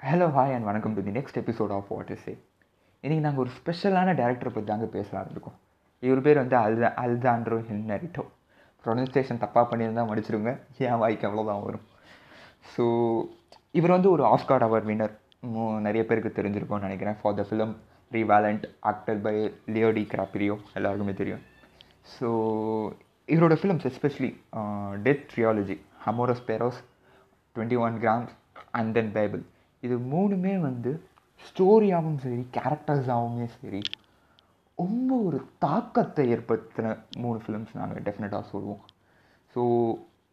Hello hi and வணக்கம் to the next episode of what is a இன்றைக்கி நாங்கள் ஒரு ஸ்பெஷலான டேரக்டரை பற்றி தாங்க பேசலாம் இருக்கோம் இவர் பேர் வந்து அல்தா அல்தாண்ட்ரோ ஹின்னரிட்டோ ப்ரொனன்சியேஷன் தப்பாக பண்ணியிருந்தா மடிச்சிருங்க ஏன் வாய்க்கு அவ்வளோதான் வரும். ஸோ இவர் வந்து ஒரு ஆஸ்கார் அவார்ட் வின்னர் நிறைய பேருக்கு தெரிஞ்சிருக்கோம்னு நினைக்கிறேன். For the film revenant actor by Leonardo DiCaprio எல்லாருக்குமே தெரியும். ஸோ இவரோட films especially death trilogy Amores Perros twenty one grams and then Babel இது மூணுமே வந்து ஸ்டோரியாகவும் சரி கேரக்டர்ஸாகவுமே சரி ரொம்ப ஒரு தாக்கத்தை ஏற்படுத்தின மூணு ஃபிலிம்ஸ் நாங்கள் டெஃபினட்டாக சொல்லுவோம். ஸோ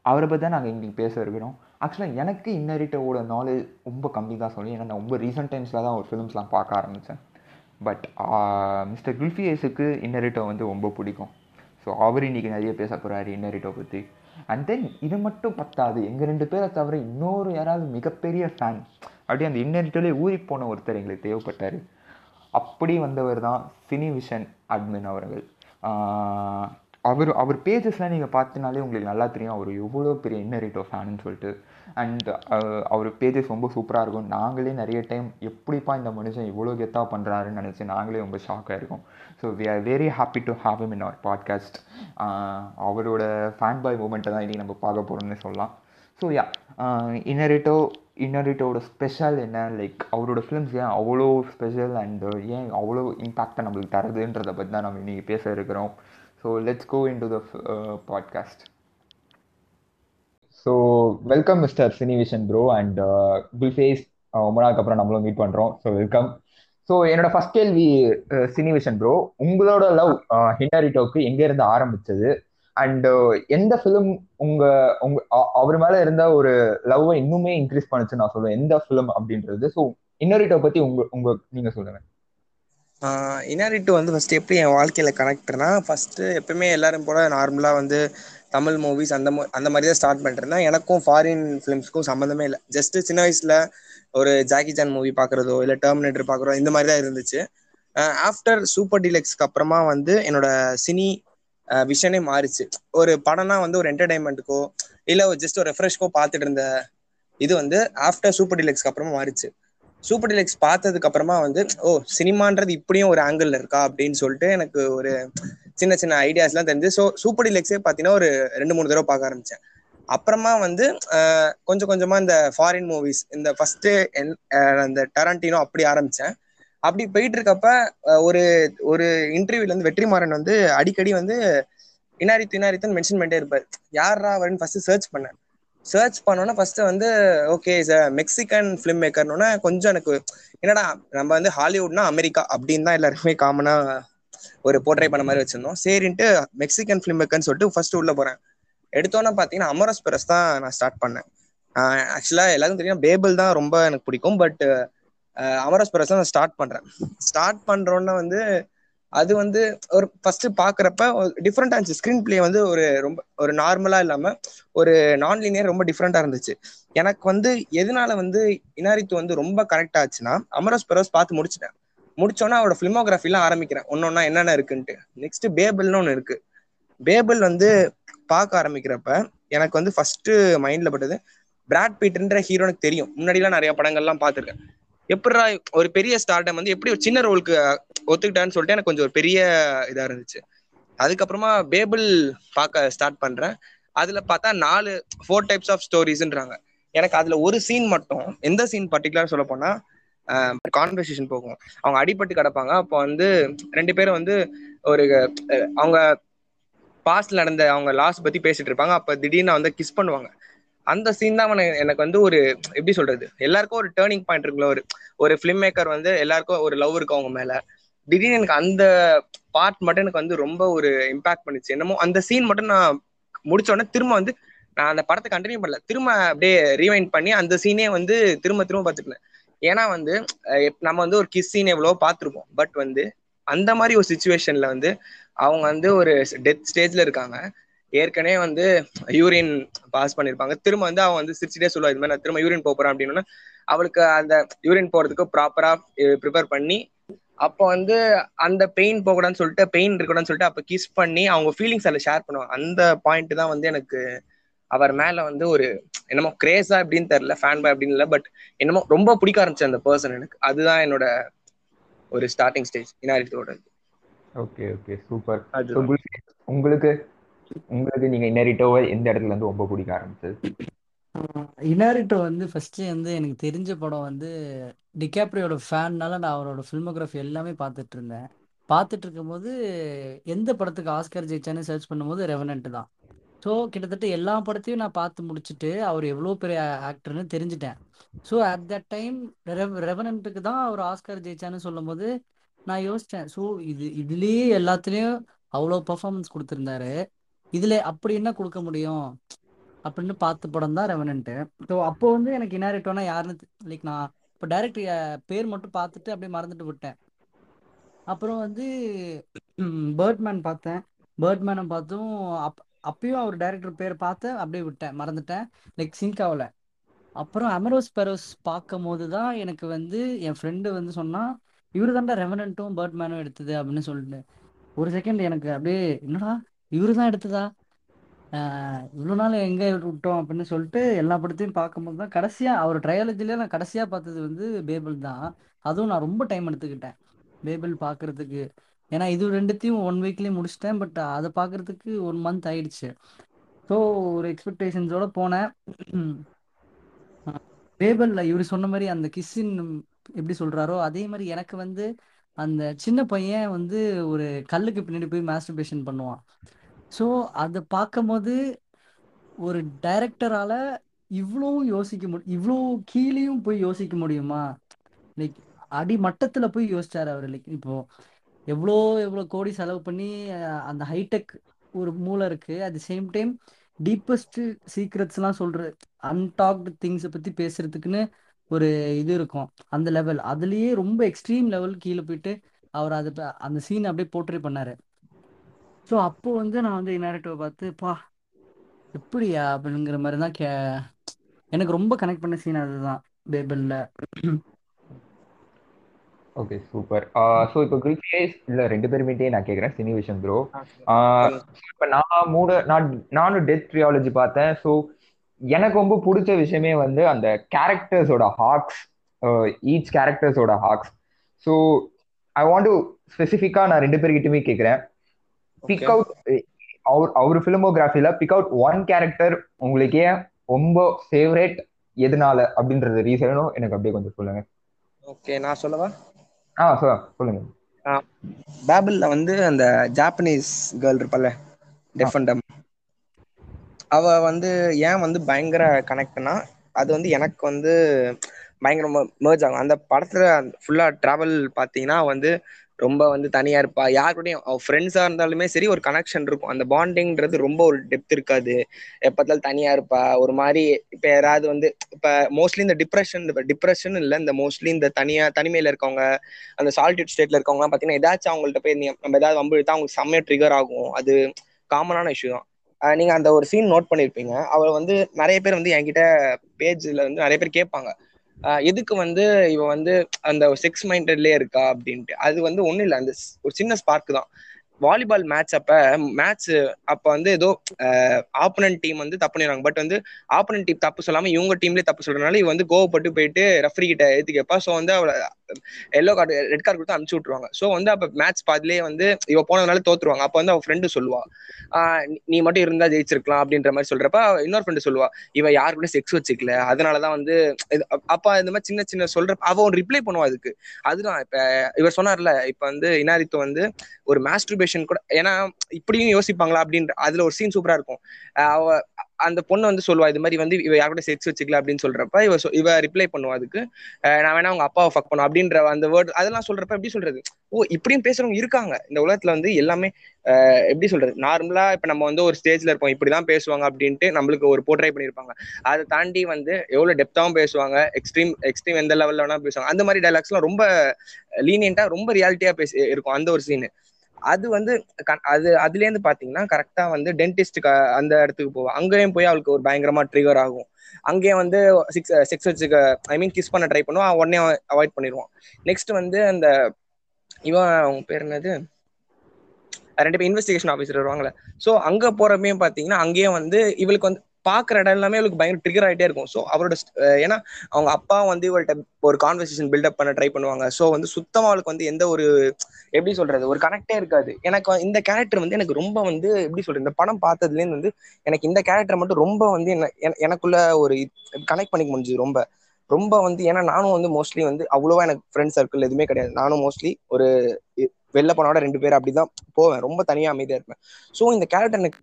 அவரை பற்றி தான் நாங்கள் இன்றைக்கி பேச இருக்கிறோம். ஆக்சுவலாக எனக்கு இன்னரிட்டோட நாலேஜ் ரொம்ப கம்மி தான் சொல்லி ஏன்னா நான் ரொம்ப ரீசெண்ட் டைம்ஸில் தான் ஒரு ஃபிலிம்ஸ்லாம் பார்க்க ஆரம்பித்தேன் பட் மிஸ்டர் குல்ஃபியஸுக்கு இன்னரிட்டோ வந்து ரொம்ப பிடிக்கும். ஸோ அவர் இன்றைக்கி நிறைய பேச போகிறாரு இன்னரிட்டோ பற்றி அண்ட் தென் இது மட்டும் பத்தாது. எங்கள் ரெண்டு பேரை தவிர இன்னொரு யாராவது மிகப்பெரிய ஃபேன் அப்படியே அந்த இன்னரிட்டோலே ஊறி போன ஒருத்தர் எங்களுக்கு தேவைப்பட்டார். அப்படி வந்தவர் தான் சினி விஷன் அட்மின் அவர்கள். அவர் அவர் பேஜஸ்லாம் நீங்கள் பார்த்தினாலே உங்களுக்கு நல்லா தெரியும். அவர் எவ்வளோ பெரிய இன்னரிட்டோ ஃபேனுன்னு சொல்லிட்டு. அண்ட் அவர் பேஜஸ் ரொம்ப சூப்பராக இருக்கும். நாங்களே நிறைய டைம் எப்படிப்பா இந்த மனுஷன் இவ்வளோ கெத்தாக பண்ணுறாருன்னு நினச்சி நாங்களே ரொம்ப ஷாக்காக இருக்கும். So we are very happy to have him in our podcast அவரோட ஃபேன் பாய் மூமெண்ட்டை தான் இன்றைக்கி நம்ம பார்க்க போகிறோம்னு சொல்லலாம். ஸோ யா இன்னரிட்டோ இன்னரிட்டோட ஸ்பெஷல் என்ன? லைக் அவரோட ஃபிலிம்ஸ் ஏன் அவ்வளோ ஸ்பெஷல் அண்ட் ஏன் அவ்வளோ இம்பேக்டை நம்மளுக்கு தருதுன்றதை பற்றி தான் நம்ம இன்றைக்கி பேச இருக்கிறோம். So let's go into the podcast so welcome mister Cinevision bro and குல்ஃபேஸ் ரொம்ப நாளுக்கு அப்புறம் நம்மளும் மீட் பண்ணுறோம் ஸோ வெல்கம் ஸோ என்னோட ஃபர்ஸ்ட் கேள்வி uh, சினிவிஷன் ப்ரோ உங்களோட லவ் ஹின்னரிட்டோக்கு uh, எங்கேருந்து ஆரம்பிச்சது? அண்ட் uh, எந்த ஃபிலிம் உங்க உங்க அவர் மேல இருந்த ஒரு லவ்வை இன்னுமே இன்க்ரீஸ் பண்ணுச்சு நான் சொல்லுவேன் எந்த ஃபிலிம் அப்படின்றது? ஸோ இன்னரிட்டோ பத்தி உங்க உங்க நீங்க சொல்லுங்க. இன்னரிட்டு வந்து ஃபர்ஸ்ட் எப்படி என் வாழ்க்கையில கனெக்ட்னா ஃபர்ஸ்ட் எப்பயுமே எல்லாரும் போல நார்மலா வந்து தமிழ் மூவிஸ் அந்த அந்த மாதிரி தான் ஸ்டார்ட் பண்ணிருந்தேன் எனக்கும் ஃபாரின் ஃபிலிம்ஸ்க்கும் சம்மந்தமே இல்லை. ஜஸ்ட் சின்ன வயசுல ஒரு ஜாக்கி ஜான் மூவி பாக்குறதோ இல்லை டெர்மினேட்டர் பாக்குறதோ இந்த மாதிரி தான் இருந்துச்சு. ஆஃப்டர் சூப்பர் டீலக்ஸ்க்கு அப்புறமா வந்து என்னோட சினி விஷனே மாறிச்சு. ஒரு படம்னா வந்து ஒரு என்டர்டைன்மெண்ட்டுக்கோ இல்லை ஜஸ்ட் ஒரு ரெஃப்ரெஷ்க்கோ பார்த்துட்டு இருந்த இது வந்து ஆஃப்டர் சூப்பர் டிலெக்ஸ்க்கு அப்புறமா மாறிச்சு. சூப்பர் டிலெக்ஸ் பார்த்ததுக்கு அப்புறமா வந்து ஓ சினிமான்றது இப்படியும் ஒரு ஆங்கிள் இருக்கா அப்படின்னு சொல்லிட்டு எனக்கு ஒரு சின்ன சின்ன ஐடியாஸ்லாம் தெரிஞ்சு ஸோ சூப்பர் டிலெக்ஸே பார்த்தீங்கன்னா ஒரு ரெண்டு மூணு தடவை பார்க்க ஆரம்பிச்சேன். அப்புறமா வந்து கொஞ்சம் கொஞ்சமா இந்த ஃபாரின் மூவிஸ் இந்த ஃபர்ஸ்ட் அந்த டரண்டினோ அப்படி ஆரம்பிச்சேன். அப்படி போயிட்டு இருக்கப்ப ஒரு ஒரு இன்டர்வியூல இருந்து வெற்றிமாறன் வந்து அடிக்கடி வந்து இனாரித்து இனாரித்துன்னு மென்ஷன் பண்ணிட்டே இருப்பார். யாரா அவருன்னு ஃபர்ஸ்ட் சர்ச் பண்ணேன் சர்ச் பண்ணோன்னா ஃபர்ஸ்ட் வந்து ஓகே சார் மெக்சிகன் ஃபிலிம் மேக்கர்னோன்னா கொஞ்சம் எனக்கு என்னடா நம்ம வந்து ஹாலிவுட்னா அமெரிக்கா அப்படின்னு தான் எல்லாருமே காமனா ஒரு போர்ட்ரை பண்ண மாதிரி வச்சிருந்தோம். சரின்ட்டு மெக்சிகன் ஃபிலிம் மேக்கர்னு சொல்லிட்டு ஃபர்ஸ்ட் உள்ள போறேன். எடுத்தோன்னே பார்த்தீங்கன்னா அமரஸ் பெரஸ் தான் நான் ஸ்டார்ட் பண்ணேன். ஆக்சுவலா எல்லாருக்கும் தெரியும் பேபிள் தான் ரொம்ப எனக்கு பிடிக்கும். பட் அமரஸ் பெரஸ் தான் நான் ஸ்டார்ட் பண்றேன். ஸ்டார்ட் பண்றோன்னா வந்து அது வந்து ஒரு ஃபர்ஸ்ட் பாக்குறப்ப டிஃப்ரெண்டா இருந்துச்சு. ஸ்கிரீன் பிளே வந்து ஒரு ரொம்ப ஒரு நார்மலா இல்லாம ஒரு நான் லீனியர் ரொம்ப டிஃப்ரெண்டா இருந்துச்சு. எனக்கு வந்து எதனால வந்து இனாரித்து வந்து ரொம்ப கனெக்ட் ஆச்சுன்னா அமரஸ் பெரோஸ் பார்த்து முடிச்சிட்டேன். முடிச்சோன்னா அவரோட பிலிமோகிராஃபிலாம் ஆரம்பிக்கிறேன். ஒன்னொன்னா என்னென்ன இருக்குன்ட்டு. நெக்ஸ்ட் பேபிள்னு ஒன்று இருக்கு. பேபிள் வந்து பார்க்க ஆரம்பிக்கிறப்ப எனக்கு வந்து ஃபர்ஸ்ட் மைண்ட்ல பட்டது பிராட் பீட்ன்ற ஹீரோனுக்கு தெரியும். முன்னாடிலாம் நிறைய படங்கள்லாம் பார்த்துருக்கேன். எப்படா ஒரு பெரிய ஸ்டார்டம் வந்து எப்படி ஒரு சின்ன ரோலுக்கு ஒத்துக்கிட்டான்னு சொல்லிட்டு எனக்கு கொஞ்சம் ஒரு பெரிய இதா இருந்துச்சு. அதுக்கப்புறமா பேபிள் பார்க்க ஸ்டார்ட் பண்றேன். அதுல பார்த்தா நாலு ஃபோர் டைப்ஸ் ஆஃப் ஸ்டோரிஸ்ன்றாங்க எனக்கு அதுல ஒரு சீன் மட்டும் எந்த சீன் பர்டிகுலர் சொல்ல போனா கான்வர்சேஷன் போகும். அவங்க அடிபட்டு கிடப்பாங்க. அப்போ வந்து ரெண்டு பேரும் வந்து ஒரு அவங்க பாஸ்ட்ல நடந்த அவங்க லாஸ் பத்தி பேசிட்டு இருப்பாங்க. அப்ப திடீர்னு வந்து கிஸ் பண்ணுவாங்க. அந்த சீன் தான் எனக்கு வந்து ஒரு எப்படி சொல்றது? எல்லாருக்கும் ஒரு டேர்னிங் பாயிண்ட் இருக்குல்ல ஒரு ஒரு ஃபிலிம் மேக்கர் வந்து எல்லாருக்கும் ஒரு லவ் இருக்கும் அவங்க மேல. திடீர்னு எனக்கு அந்த பார்ட் மட்டும் எனக்கு வந்து ரொம்ப ஒரு இம்பாக்ட் பண்ணிச்சு. என்னமோ அந்த சீன் மட்டும் நான் முடிச்ச உடனே திரும்ப வந்து நான் அந்த படத்தை கண்டினியூ பண்ணல. திரும்ப அப்படியே ரீவைண்ட் பண்ணி அந்த சீனே வந்து திரும்ப திரும்ப பார்த்துக்கல ஏன்னா வந்து நம்ம வந்து ஒரு கிஸ் சீன் எவ்வளவோ பார்த்துருப்போம். பட் வந்து அந்த மாதிரி ஒரு சுச்சுவேஷன்ல வந்து அவங்க வந்து ஒரு டெத் ஸ்டேஜ்ல இருக்காங்க. ஏற்கனவே வந்து யூரின் பாஸ் பண்ணிருப்பாங்க. திரும்ப வந்து அவன் வந்து சிரிச்சுட்டே சொல்லுவா இது மாதிரி நான் திரும்ப யூரின் போறேன் அப்படின்னு அவளுக்கு அந்த யூரின் போறதுக்கு ப்ராப்பரா ப்ரிப்பேர் பண்ணி அப்போ வந்து அந்த பெயின் போகக்கூடாதுன்னு சொல்லிட்டு பெயின் இருக்கக்கூடாதுன்னு சொல்லிட்டு அப்போ கிஸ் பண்ணி அவங்க ஃபீலிங்ஸ் அதில் ஷேர் பண்ணுவாங்க. அந்த பாயிண்ட் தான் வந்து எனக்கு அவர் மேல வந்து ஒரு என்னமோ கிரேஸா அப்படின்னு தெரியல ஃபேன் பாய் அப்படின்னு இல்லை பட் என்னமோ ரொம்ப பிடிக்க ஆரம்பிச்சு அந்த பர்சன் எனக்கு. அதுதான் என்னோட ஒரு ஸ்டார்டிங் ஸ்டேஜ் இனாரிட்டோட ஓகே ஓகே சூப்பர் உங்களுக்கு உங்களுக்கு நீங்க இன்னரிட்டோவை எந்த இடத்துல இருந்து ரொம்ப பிடிக்க ஆரம்பிச்சது? இனாரிட்டோ வந்து ஃபர்ஸ்ட் வந்து எனக்கு தெரிஞ்ச படம் வந்து டிகாப்ரியோட ஃபேன்னால நான் அவரோட ஃபில்மோகிராஃபி எல்லாமே பார்த்துட்டு இருந்தேன். பார்த்துட்டு இருக்கும்போது எந்த படத்துக்கு ஆஸ்கர் ஜெயிச்சான்னு சர்ச் பண்ணும்போது ரெவனண்ட் தான். ஸோ கிட்டத்தட்ட எல்லா படத்தையும் நான் பார்த்து முடிச்சுட்டு அவர் எவ்வளோ பெரிய ஆக்டர்னு தெரிஞ்சுட்டேன். ஸோ அட் தட் டைம் ரெவனண்ட்டுக்கு தான் அவர் ஆஸ்கர் ஜெயிச்சான்னு சொல்லும்போது நான் யோசித்தேன் ஸோ இது இதுலேயே எல்லாத்துலேயும் அவ்வளோ பர்ஃபார்மன்ஸ் கொடுத்துருந்தாரு. இதில் அப்படி என்ன கொடுக்க முடியும்? அப்படின்னு பார்த்த படம் தான் ரெவனன்ட்டு. ஸோ அப்போ வந்து எனக்கு இனாரிட்டோனா யாருன்னு லைக் நான் இப்போ டைரக்ட் பேர் மட்டும் பார்த்துட்டு அப்படியே மறந்துட்டு விட்டேன். அப்புறம் வந்து பேர்ட்மேன் பார்த்தேன். பேர்ட்மேனை பார்த்தும் அப் அப்பயும் அவர் டைரக்டர் பேர் பார்த்தேன் அப்படியே விட்டேன் மறந்துட்டேன். லைக் சிங்க் ஆகல அப்புறம் அமரோஸ் பெரோஸ் பார்க்கும் போது தான் எனக்கு வந்து என் ஃப்ரெண்டு வந்து சொன்னால் இவர் தாண்டா ரெவனண்ட்டும் பேர்ட்மேனும் எடுத்தது அப்படின்னு சொல்லிட்டு. ஒரு செகண்ட் எனக்கு அப்படியே என்னடா? இவரு தான் எடுத்ததா இவ்வளோ நாள் எங்கே விட்டோம் அப்படின்னு சொல்லிட்டு எல்லா படத்தையும் பார்க்கும்போது தான் கடைசியாக அவர் ட்ரையாலஜிலே நான் கடைசியாக பார்த்தது வந்து பேபிள் தான். அதுவும் நான் ரொம்ப டைம் எடுத்துக்கிட்டேன். பேபிள் பார்க்குறதுக்கு. ஏன்னா இது ரெண்டுத்தையும் ஒன் வீக்லேயே முடிச்சிட்டேன். பட் அதை பார்க்குறதுக்கு ஒன் மந்த் ஆயிடுச்சு. ஸோ ஒரு எக்ஸ்பெக்டேஷன்ஸோட போனேன். பேபிளில் இவர் சொன்ன மாதிரி அந்த கிஸ்ஸின் எப்படி சொல்கிறாரோ அதே மாதிரி எனக்கு வந்து அந்த சின்ன பையன் வந்து ஒரு கல்லுக்கு பின்னாடி போய் மாஸ்டர்பேஷன் பண்ணுவான். ஸோ அதை பார்க்கும்போது ஒரு டைரக்டரால இவ்வளோ யோசிக்க முடியும் இவ்வளோ கீழேயும் போய் யோசிக்க முடியுமா? லைக் அடி மட்டத்தில் போய் யோசிச்சார் அவர். லைக் இப்போ எவ்வளோ எவ்வளோ கோடி செலவு பண்ணி அந்த ஹைடெக் ஒரு மூளை இருக்கு. At the same time deepest சீக்ரெட்ஸ்லாம் சொல்ற அன்டாக்டு திங்ஸை பற்றி பேசுறதுக்குன்னு ஒரு இது இருக்கும். அந்த லெவல் அதுலேயே ரொம்ப எக்ஸ்ட்ரீம் லெவல் கீழே போயிட்டு அவர் அதை அந்த சீன் அப்படியே போர்ட்ரே பண்ணாரு. ஸோ அப்போ வந்து நான் வந்து இன்னாரிட்டிவை பார்த்து பா எப்படியா? அப்படிங்கிற மாதிரி தான் கே எனக்கு ரொம்ப கனெக்ட் பண்ண சீன் அதுதான் பேபிளில் ஓகே சூப்பர் ஸோ இப்போ கிரிக்கேஸ் இல்லை ரெண்டு பேருமேட்டே நான் கேட்குறேன் சினி விஷன் ப்ரோ இப்போ நான் மூணு நான் நானும் டெத் ட்ரியாலஜி பார்த்தேன். ஸோ எனக்கு ரொம்ப பிடிச்ச விஷயமே வந்து அந்த கேரக்டர்ஸோட ஹாக்ஸ் ஈச் கேரக்டர்ஸோட hugs so I want to ஸ்பெசிஃபிக்காக நான் ரெண்டு பேர்கிட்டயுமே கேட்குறேன் பிக் அவுட் அவர் அவர் ஃபிலிமோகிராஃபில பிக் அவுட் ஒன் கேரக்டர் உங்களுக்கு ஏன் ரொம்ப ஃபேவரேட் எதனால அப்படின்றது ரீசனும் எனக்கு அப்படியே கொஞ்சம் சொல்லுங்க. ஓகே நான் சொல்லவா? ஆ சார் சொல்லுங்க. பேபிள்ல வந்து அந்த ஜாப்பனீஸ் கேர்ள் இருப்பல்ல டெஃபண்டம் அவ வந்து ஏன் வந்து பயங்கர கனெக்ட்னா அது வந்து எனக்கு வந்து பயங்கர மேர்ஜ் ஆகும். அந்த படத்துல ஃபுல்லா டிராவல் பாத்தீங்கன்னா வந்து ரொம்ப வந்து தனியா இருப்பா. யாருக்கூடயும் அவ ஃப்ரெண்ட்ஸா இருந்தாலுமே சரி ஒரு கனெக்ஷன் இருக்கும். அந்த பாண்டிங்ன்றது ரொம்ப ஒரு டெப்த் இருக்காது. எப்பத்தாலும் தனியா இருப்பா. ஒரு மாதிரி இப்ப யாராவது வந்து இப்ப மோஸ்ட்லி இந்த டிப்ரெஷன் டிப்ரெஷன் இல்ல இந்த மோஸ்ட்லி இந்த தனியா தனிமையில இருக்கவங்க அந்த சால்டியூட் ஸ்டேட்ல இருக்கவங்க பாத்தீங்கன்னா ஏதாச்சும் அவங்கள்ட்ட போய் நம்ம ஏதாவது வம்பு எடுத்தா அவங்களுக்கு செம்மையா ட்ரிகர் ஆகும். அது காமனான இஷ்யூ தான். நீங்க அந்த ஒரு சீன் நோட் பண்ணிருப்பீங்க. அவர் வந்து நிறைய பேர் வந்து என்கிட்ட பேஜ்ல வந்து நிறைய பேர் கேட்பாங்க. எதுக்கு வந்து இவ வந்து அந்த செக்ஸ் மைண்டட்லயே இருக்கா அப்படின்ட்டு. அது வந்து ஒண்ணும் இல்லை. அந்த ஒரு சின்ன ஸ்பார்க் தான். வாலிபால் மேட்ச் அப்ப மேட்ச் அப்ப வந்து ஏதோ ஆப்பனன்ட் டீம் வந்து தப்பு பண்ணிடுறாங்க பட் வந்து ஆப்பனன்ட் டீம் தப்பு சொல்லாம இவங்க டீம்லயே தப்பு சொல்றதுனால இவ வந்து கோவப்பட்டு போயிட்டு ரெஃப்ரி கிட்ட ஏத்தி கேட்பா. சோ வந்து அவளை எல்லோ கார்டு ரெட் கார்டு கொடுத்து அனுப்பிச்சு விட்டுருவாங்க. சோ வந்து அப்ப மேட்ச் பாதிலே வந்து இவ போனதுனால தோத்துருவாங்க. அப்போ வந்து அவ ஃப்ரெண்டு சொல்லுவா. நீ மட்டும் இருந்தா ஜெயிச்சிருக்கலாம் அப்படின்ற மாதிரி சொல்றப்ப இன்னொரு ஃப்ரெண்டு சொல்லுவா. இவ யாரு கூட செக்ஸ் வச்சுக்கல. அதனாலதான் வந்து அப்பா இந்த மாதிரி சின்ன சின்ன சொல்றப்ப அவ ரிப்ளை பண்ணுவா அதுக்கு. அதுதான் இப்ப இவர் சொன்னார்ல இப்ப வந்து இனாரித்து வந்து ஒரு மாஸ்டர்பேஷன் கூட ஏன்னா இப்படியும் யோசிப்பாங்களா அப்படின்ற அதுல ஒரு சீன் சூப்பரா இருக்கும். அவ அந்த பொண்ணு வந்து சொல்லுவா இது மாதிரி வந்து இவ யார் கூட செக்ஸ் வச்சுக்கல அப்படின்னு சொல்றப்ப இவ இவ ரிப்ளை பண்ணுவா அதுக்கு. நான் வேணா அவங்க அப்பாவை ஃபக் பண்ணும் அப்படின்ற அந்த வேர்ட் அதெல்லாம் சொல்றப்ப எப்படி சொல்றது? ஓ இப்படியும் பேசுறவங்க இருக்காங்க. இந்த உலகத்துல வந்து எல்லாமே எப்படி சொல்றது? நார்மலா இப்ப நம்ம வந்து ஒரு ஸ்டேஜ்ல இருப்போம் இப்படிதான் பேசுவாங்க அப்படின்ட்டு நம்மளுக்கு ஒரு போர்ட்ரை பண்ணிருப்பாங்க. அதை தாண்டி வந்து எவ்வளவு டெப்தாவும் பேசுவாங்க. எக்ஸ்ட்ரீம் எக்ஸ்ட்ரீம் எந்த லெவல்ல வேணா பேசுவாங்க. அந்த மாதிரி டைலாக்ஸ் எல்லாம் ரொம்ப லீனியன்டா ரொம்ப ரியாலிட்டியா பேசி இருக்கும். அந்த ஒரு சீனு அது வந்து அது அதுல இருந்து பாத்தீங்கன்னா கரெக்டா வந்து டென்டிஸ்ட் அந்த இடத்துக்கு போவா. அங்கேயும் போய் அவளுக்கு ஒரு பயங்கரமா ட்ரிகர் ஆகும். அங்கேயும் வந்து சிக்ஸ் செக்ஸ் வச்சுக்க ஐ மீன் கிஸ் பண்ண ட்ரை பண்ணுவான் உடனே அவாய்ட் பண்ணிடுவான். நெக்ஸ்ட் வந்து அந்த இவன் அவங்க பேர் என்னது? ரெண்டு பேர் இன்வெஸ்டிகேஷன் ஆஃபீஸர் வருவாங்களே ஸோ அங்கே போறப்பையும் பார்த்தீங்கன்னா அங்கேயும் வந்து இவளுக்கு வந்து பாக்குற இடம் எல்லாமே அவளுக்கு பயங்கர ட்ரிகர் ஆகிட்டே இருக்கும். ஸோ அவரோட ஏன்னா அவங்க அப்பா வந்து இவள்கிட்ட ஒரு கான்வர்சேஷன் பில்டப் பண்ண ட்ரை பண்ணுவாங்க. ஸோ வந்து சுத்தமா அவளுக்கு வந்து எந்த ஒரு எப்படி சொல்றது ஒரு கனெக்டே இருக்காது. எனக்கு இந்த கேரக்டர் வந்து எனக்கு ரொம்ப வந்து எப்படி சொல்றது இந்த படம் பார்த்ததுலேருந்து வந்து எனக்கு இந்த கேரக்டர் மட்டும் ரொம்ப வந்து என்ன எனக்குள்ள ஒரு கனெக்ட் பண்ணிக்க முடிஞ்சது ரொம்ப. ரொம்ப வந்து ஏன்னா நானும் வந்து மோஸ்ட்லி வந்து அவ்வளோவா எனக்கு ஃப்ரெண்ட் சர்க்கிள் எதுவுமே கிடையாது. நானும் மோஸ்ட்லி ஒரு வெளில போனோட ரெண்டு பேர் அப்படிதான் போவேன். ரொம்ப தனியா அமைதியா இருப்பேன். ஸோ இந்த கேரக்டர் எனக்கு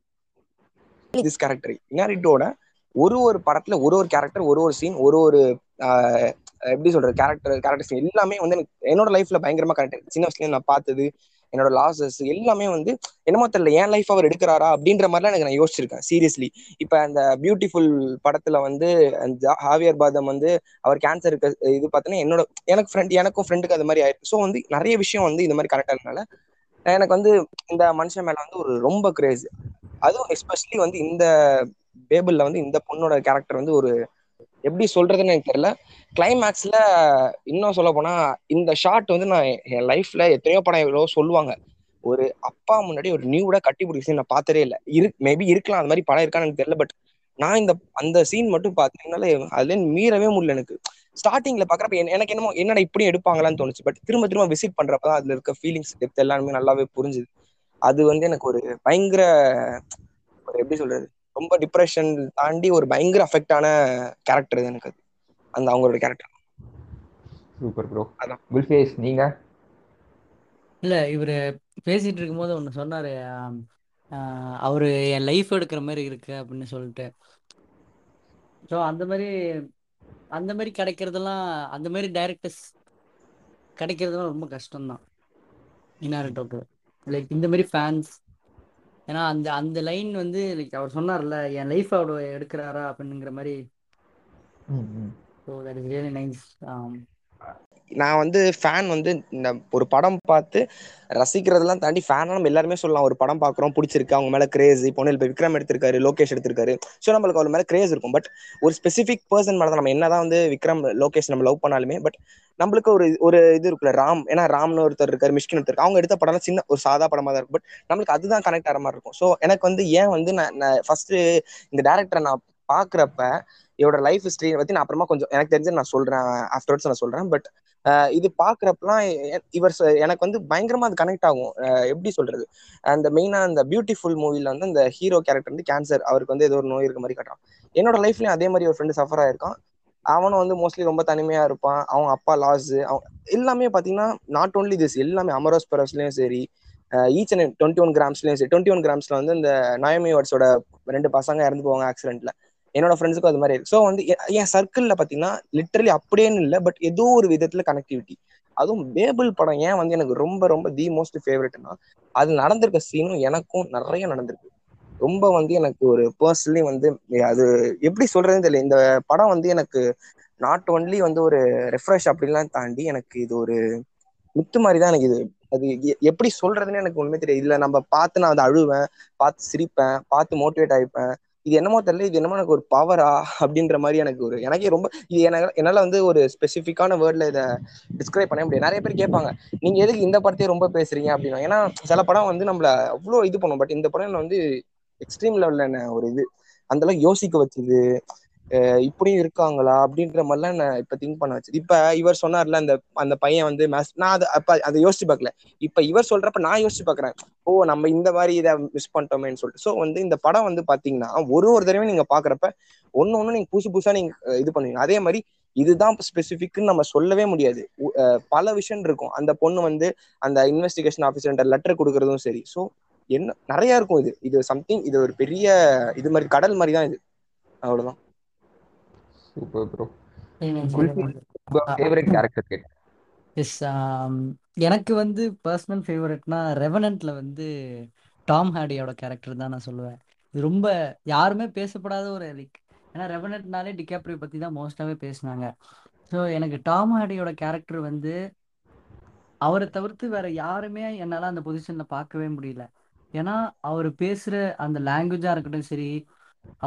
திஸ் கேரக்டர் இனாரிட்டோட ஒரு ஒரு படத்துல ஒரு ஒரு கேரக்டர் ஒரு ஒரு சீன் ஒரு ஒரு எப்படி சொல்றது கேரக்டர் கேரக்டர் சீன் எல்லாமே வந்து எனக்கு என்னோட லைஃப்ல பயங்கரமா கனெக்ட் சின்ன வயசுல நான் பார்த்தது என்னோட லாசஸ் எல்லாமே வந்து என்னமோ தெரியல ஏன் லைஃப் அவர் எடுக்கிறாரா அப்படின்ற மாதிரிலாம் எனக்கு நான் யோசிச்சிருக்கேன் சீரியஸ்லி இப்ப அந்த பியூட்டிஃபுல் படத்துல வந்து அந்த ஹாவியர் பாதம் வந்து அவர் கேன்சர் இது பார்த்தீங்கன்னா என்னோட எனக்கு ஃப்ரெண்ட் எனக்கும் ஃப்ரெண்டுக்கு அது மாதிரி ஆயிருக்கு ஸோ வந்து நிறைய விஷயம் வந்து இந்த மாதிரி கரெக்டாக இருக்கனால எனக்கு வந்து இந்த மனுஷன் மேல வந்து ஒரு ரொம்ப கிரேஸ் அதுவும் எஸ்பெஷலி வந்து இந்த பேபிள்ல வந்து இந்த பொண்ணோட கேரக்டர் வந்து ஒரு எப்படி சொல்றதுன்னு எனக்கு தெரியல. கிளைமேக்ஸ்ல இன்னும் சொல்ல போனா இந்த ஷாட் வந்து நான் என் லைஃப்ல எத்தனையோ படம் எவ்வளோ சொல்லுவாங்க. ஒரு அப்பா முன்னாடி ஒரு நியூடா கட்டி பிடிச்சி நான் பார்த்ததே இல்லை. இரு மேபி இருக்கலாம் அந்த மாதிரி படம் இருக்கான்னு எனக்கு தெரியல பட் நான் இந்த அந்த சீன் மட்டும் பார்த்தீங்கனால அதுல மீறவே முடியல எனக்கு. ஸ்டார்டிங்ல பாக்குறப்ப என- எனக்கு என்னமோ என்னடா இப்படி எடுப்பாங்களான்னு தோணுச்சு. பட் திரும்ப திரும்ப விசிட் பண்றப்ப தான் அதுல இருக்க ஃபீலிங்ஸ் டெப்த் எல்லாமே நல்லாவே புரிஞ்சுது. அது வந்து எனக்கு ஒரு பயங்கர ஒரு எப்படி சொல்றது ரொம்ப டிப்ரெஷன் தாண்டி ஒரு பயங்கர அஃபெக்ட் ஆன கேரக்டர் இது எனக்கு அது. அந்த அவங்களோட கேரக்டர் சூப்பர் ப்ரோ அதான். குல்ஃபேஸ் நீங்க? இல்ல இவரு பேசிட்டு இருக்கும்போது ஒன்று சொன்னாரு அவரு என் லைஃப் எடுக்கிற மாதிரி இருக்கு அப்படின்னு சொல்லிட்டு. ஸோ அந்த மாதிரி அந்த மாதிரி கிடைக்கிறதெல்லாம் அந்த மாதிரி டைரக்டர்ஸ் கிடைக்கிறதெல்லாம் ரொம்ப கஷ்டம்தான். இன்னாரிட்டோக்கு லைக் இந்த மாதிரி ஃபேன்ஸ் ஏன்னா அந்த அந்த லைன் வந்து லைக் அவர் சொன்னார்ல என் லைஃப் அவர் எடுக்கிறாரா? அப்படிங்கிற மாதிரி. So that is really nice நான் வந்து ஃபேன் வந்து இந்த ஒரு படம் பார்த்து ரசிக்கிறதெல்லாம் தாண்டி ஃபேனாக நம்ம எல்லாருமே சொல்லலாம். ஒரு படம் பார்க்குறோம் பிடிச்சிருக்கு அவங்க மேலே கிரேஸ் இப்போ இப்போ விக்ரம் எடுத்திருக்காரு லோகேஷ் எடுத்திருக்காரு. ஸோ நம்மளுக்கு அவர் மேலே கிரேஸ் இருக்கும். பட் ஒரு ஸ்பெசிஃபிக் பர்சன் மேலே நம்ம என்னதான் வந்து விக்ரம் லோகேஷ் நம்ம லவ் பண்ணாலுமே பட் நம்மளுக்கு ஒரு ஒரு இது இருக்குல்ல ராம். ஏன்னா ராம்னு ஒருத்தர் இருக்காரு மிஷ்கின் ஒருத்தர் அவங்க எடுத்த படம்லாம் சின்ன ஒரு சாதா படமாக தான் இருக்கும். பட் நம்மளுக்கு அதுதான் கனெக்ட் ஆகிற மாதிரி இருக்கும். ஸோ எனக்கு வந்து ஏன் வந்து நான் ஃபர்ஸ்ட் இந்த டேரக்டரை நான் பார்க்குறப்ப இவரோட லைஃப் ஹிஸ்டரி பத்தி நான் அப்புறமா கொஞ்சம் எனக்கு தெரிஞ்சு நான் சொல்றேன் ஆஃப்டர்வர்ட்ஸ் நான் சொல்றேன். பட் இது பாக்குறப்பலாம் இவர் எனக்கு வந்து பயங்கரமா அது கனெக்ட் ஆகும். எப்படி சொல்றது? அந்த மெயினா அந்த பியூட்டிஃபுல் மூவில வந்து அந்த ஹீரோ கேரக்டர் வந்து கேன்சர் அவருக்கு வந்து ஏதோ ஒரு நோய் இருக்க மாதிரி கட்டுறான். என்னோட லைஃப்லயும் அதே மாதிரி ஒரு ஃப்ரெண்டு சஃபர் ஆயிருக்கான். அவனும் வந்து மோஸ்ட்லி ரொம்ப தனிமையா இருப்பான். அவங்க அப்பா லாஸ் அவன் எல்லாமே பாத்தீங்கன்னா நாட் ஓன்லி திஸ் எல்லாமே அமரோஸ் பரஸ்லயும் சரி ஈச் அண்ட் டுவெண்ட்டி ஒன் கிராம்ஸ்லயும் சரி. டுவெண்ட்டி ஒன் கிராம்ஸ்ல வந்து இந்த நயமி வாட்ஸோட ரெண்டு பசங்க இறந்து போவாங்க ஆக்சிடென்ட்ல என்னோட ஃப்ரெண்ட்ஸுக்கும் அது மாதிரி. ஸோ வந்து என் சர்க்கிளில் பார்த்தீங்கன்னா லிட்டரலி அப்படியேன்னு இல்லை பட் ஏதோ ஒரு விதத்தில் கனெக்டிவிட்டி அதுவும் பேபிள் படம் ஏன் வந்து எனக்கு ரொம்ப ரொம்ப தி மோஸ்ட் ஃபேவரட்னா அது நடந்திருக்க சீனும் எனக்கும் நிறைய நடந்திருக்கு. ரொம்ப வந்து எனக்கு ஒரு பர்சனலி வந்து அது எப்படி சொல்றதுன்னு தெரியல. இந்த படம் வந்து எனக்கு நாட் ஒன்லி வந்து ஒரு ரெஃப்ரெஷ் அப்படிலாம் தாண்டி எனக்கு இது ஒரு முத்து மாதிரி தான் எனக்கு இது. அது எப்படி சொல்றதுன்னு எனக்கு ஒண்ணுமே தெரியாது. இதுல நம்ம பார்த்து நான் அதை அழுவேன் பார்த்து சிரிப்பேன் பார்த்து மோட்டிவேட் ஆயிப்பேன். இது என்னமோ தெரியல இது என்னமோ எனக்கு ஒரு பவரா அப்படின்ற மாதிரி எனக்கு ஒரு எனக்கே ரொம்ப இது என்னால வந்து ஒரு ஸ்பெசிஃபிக்கான வேர்ட்ல இதை டிஸ்கிரைப் பண்ண முடியாது. நிறைய பேர் கேட்பாங்க நீங்க எதுக்கு இந்த படத்தையே ரொம்ப பேசுறீங்க? அப்படின்னா. ஏன்னா சில படம் வந்து நம்மள அவ்வளோ இது பண்ணும். பட் இந்த படம் என்ன வந்து எக்ஸ்ட்ரீம் லெவல்ல என்ன ஒரு இது அந்த அளவுக்கு யோசிக்க வச்சுது இப்படியும் இருக்காங்களா அப்படின்ற மாதிரிலாம் நான் இப்ப திங்க் பண்ண வச்சு இப்ப இவர் சொன்னார்ல அந்த அந்த பையன் வந்து mass- நான் அதை அப்ப அதை யோசிச்சு பார்க்கல. இப்ப இவர் சொல்றப்ப நான் யோசிச்சு பாக்குறேன் ஓ நம்ம இந்த மாதிரி இதை மிஸ் பண்ணிட்டோமேன்னு சொல்லிட்டு. ஸோ வந்து இந்த படம் வந்து பாத்தீங்கன்னா ஒரு ஒரு தடவையும் நீங்க பாக்குறப்ப ஒன்னு ஒன்னு நீங்க புதுசு புதுசா நீங்க இது பண்ணுவீங்க. அதே மாதிரி இதுதான் ஸ்பெசிஃபிக்னு நம்ம சொல்லவே முடியாது. பல விஷயம் இருக்கும். அந்த பொண்ணு வந்து அந்த இன்வெஸ்டிகேஷன் ஆஃபீஸர்ன்ற லெட்டர் கொடுக்கறதும் சரி. ஸோ என்ன நிறைய இருக்கும் இது. இது சம்திங் இது ஒரு பெரிய இது மாதிரி கடல் மாதிரி தான் இது. அவ்வளவுதான். சூப்பர் ப்ரோ ஃபேவரட் கேரக்டர் கேட் எஸ் எனக்கு வந்து பர்சனல் ஃபேவரட்னா ரெவனண்ட்ல வந்து டாம் ஹார்டியோட கேரக்டர் தான் நான் சொல்லுவேன். இது ரொம்ப யாருமே பேசப்படாத ஒரு லைக் ஏன்னா ரெவனண்ட்னாலே டிகாப்ரியோ பற்றி தான் மோஸ்ட்டாகவே பேசுனாங்க. ஸோ எனக்கு டாம் ஹார்டியோட கேரக்டர் வந்து அவரை தவிர்த்து வேற யாருமே என்னால் அந்த பொசிஷனில் பார்க்கவே முடியல. ஏன்னா அவர் பேசுகிற அந்த லாங்குவேஜாக இருக்கட்டும் சரி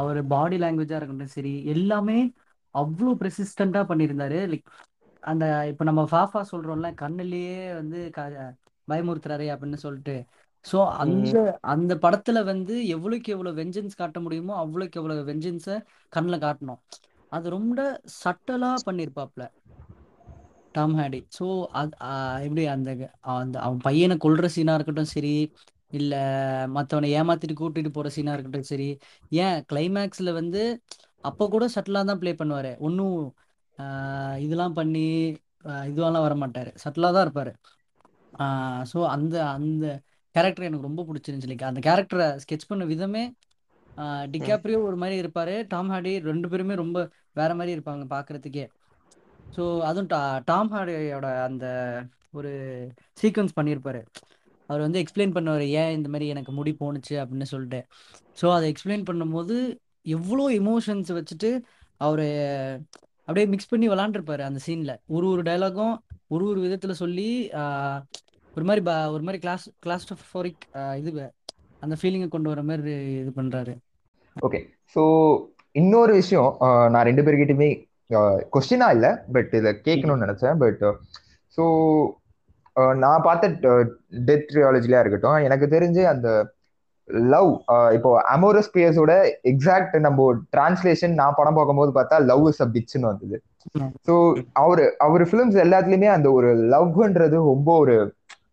அவர் பாடி லாங்குவேஜாக இருக்கட்டும் சரி எல்லாமே அவ்வளோ ப்ரெசிஸ்டண்ட்டாக பண்ணியிருந்தாரு. லைக் அந்த இப்போ நம்ம ஃபாஃபா சொல்கிறோம்ல கண்ணுலயே வந்து க பயமுறுத்துறாரு அப்படின்னு சொல்லிட்டு. ஸோ அந்த அந்த படத்துல வந்து எவ்வளோக்கு எவ்வளோ வெஞ்சன்ஸ் காட்ட முடியுமோ அவ்வளோக்கு எவ்வளோ வெஞ்சன்ஸை கண்ணில் காட்டணும். அது ரொம்ப சட்டலாக பண்ணியிருப்பாப்ல டாம் ஹாடி ஸோ அது ஆஹ் எப்படி அந்த அந்த அவன் பையனை கொல்ற சீனாக இருக்கட்டும் சரி இல்லை மற்றவனை ஏமாத்திட்டு கூட்டிட்டு போகிற சீனாக இருக்கட்டும் சரி ஏன் கிளைமேக்ஸில் வந்து அப்போ கூட சட்டிலாக தான் ப்ளே பண்ணுவார். ஒன்றும் இதெல்லாம் பண்ணி இதுவெல்லாம் வர மாட்டார் சட்டிலாக தான் இருப்பார். ஸோ அந்த அந்த கேரக்டர் எனக்கு ரொம்ப பிடிச்சிருந்துச்சு. லைக் அந்த கேரக்டரை ஸ்கெச் பண்ண விதமே டிகாப்ரியோ ஒரு மாதிரி இருப்பார். டாம் ஹார்டி ரெண்டு பேருமே ரொம்ப வேற மாதிரி இருப்பாங்க பார்க்குறதுக்கே ஸோ அதுவும் டா டாம் ஹார்டியோட அந்த ஒரு சீக்வன்ஸ் பண்ணியிருப்பாரு அவர் வந்து எக்ஸ்பிளைன் பண்ணுவார் ஏன் இந்த மாதிரி எனக்கு முடி போணுச்சு? அப்படின்னு சொல்லிட்டு. ஸோ அதை எக்ஸ்பிளைன் பண்ணும்போது எவ்வளோ எமோஷன்ஸ் வச்சுட்டு அவரு அப்படியே மிக்ஸ் பண்ணி விளாண்டுருப்பாரு அந்த சீனில் ஒரு ஒரு டைலாகும் ஒரு ஒரு விதத்தில் சொல்லி ஒரு மாதிரி ப ஒரு மாதிரி கிளாஸ் கிளாஸ்டோரிக் இது அந்த ஃபீலிங்கை கொண்டு வர மாதிரி இது பண்ணுறாரு ஓகே ஸோ இன்னொரு விஷயம் நான் ரெண்டு பேர்கிட்டயுமே கொஸ்டினா இல்லை பட் இதை கேட்கணும்னு நினைச்சேன். பட் ஸோ நான் பார்த்த டெத் ட்ரியாலஜிலாம் இருக்கட்டும் எனக்கு தெரிஞ்சு அந்த லவ் இப்போ அமோரஸ் பியர்ஸோட எக்ஸாக்ட் நம்ம டிரான்ஸ்லேஷன் நான் படம் பார்க்கும்போது பார்த்தா லவ் இஸ் அ பிட்ச்னு வந்தது. ஸோ அவரு அவர் ஃபிலிம்ஸ் எல்லாத்துலயுமே அந்த ஒரு லவ்ன்றது ரொம்ப ஒரு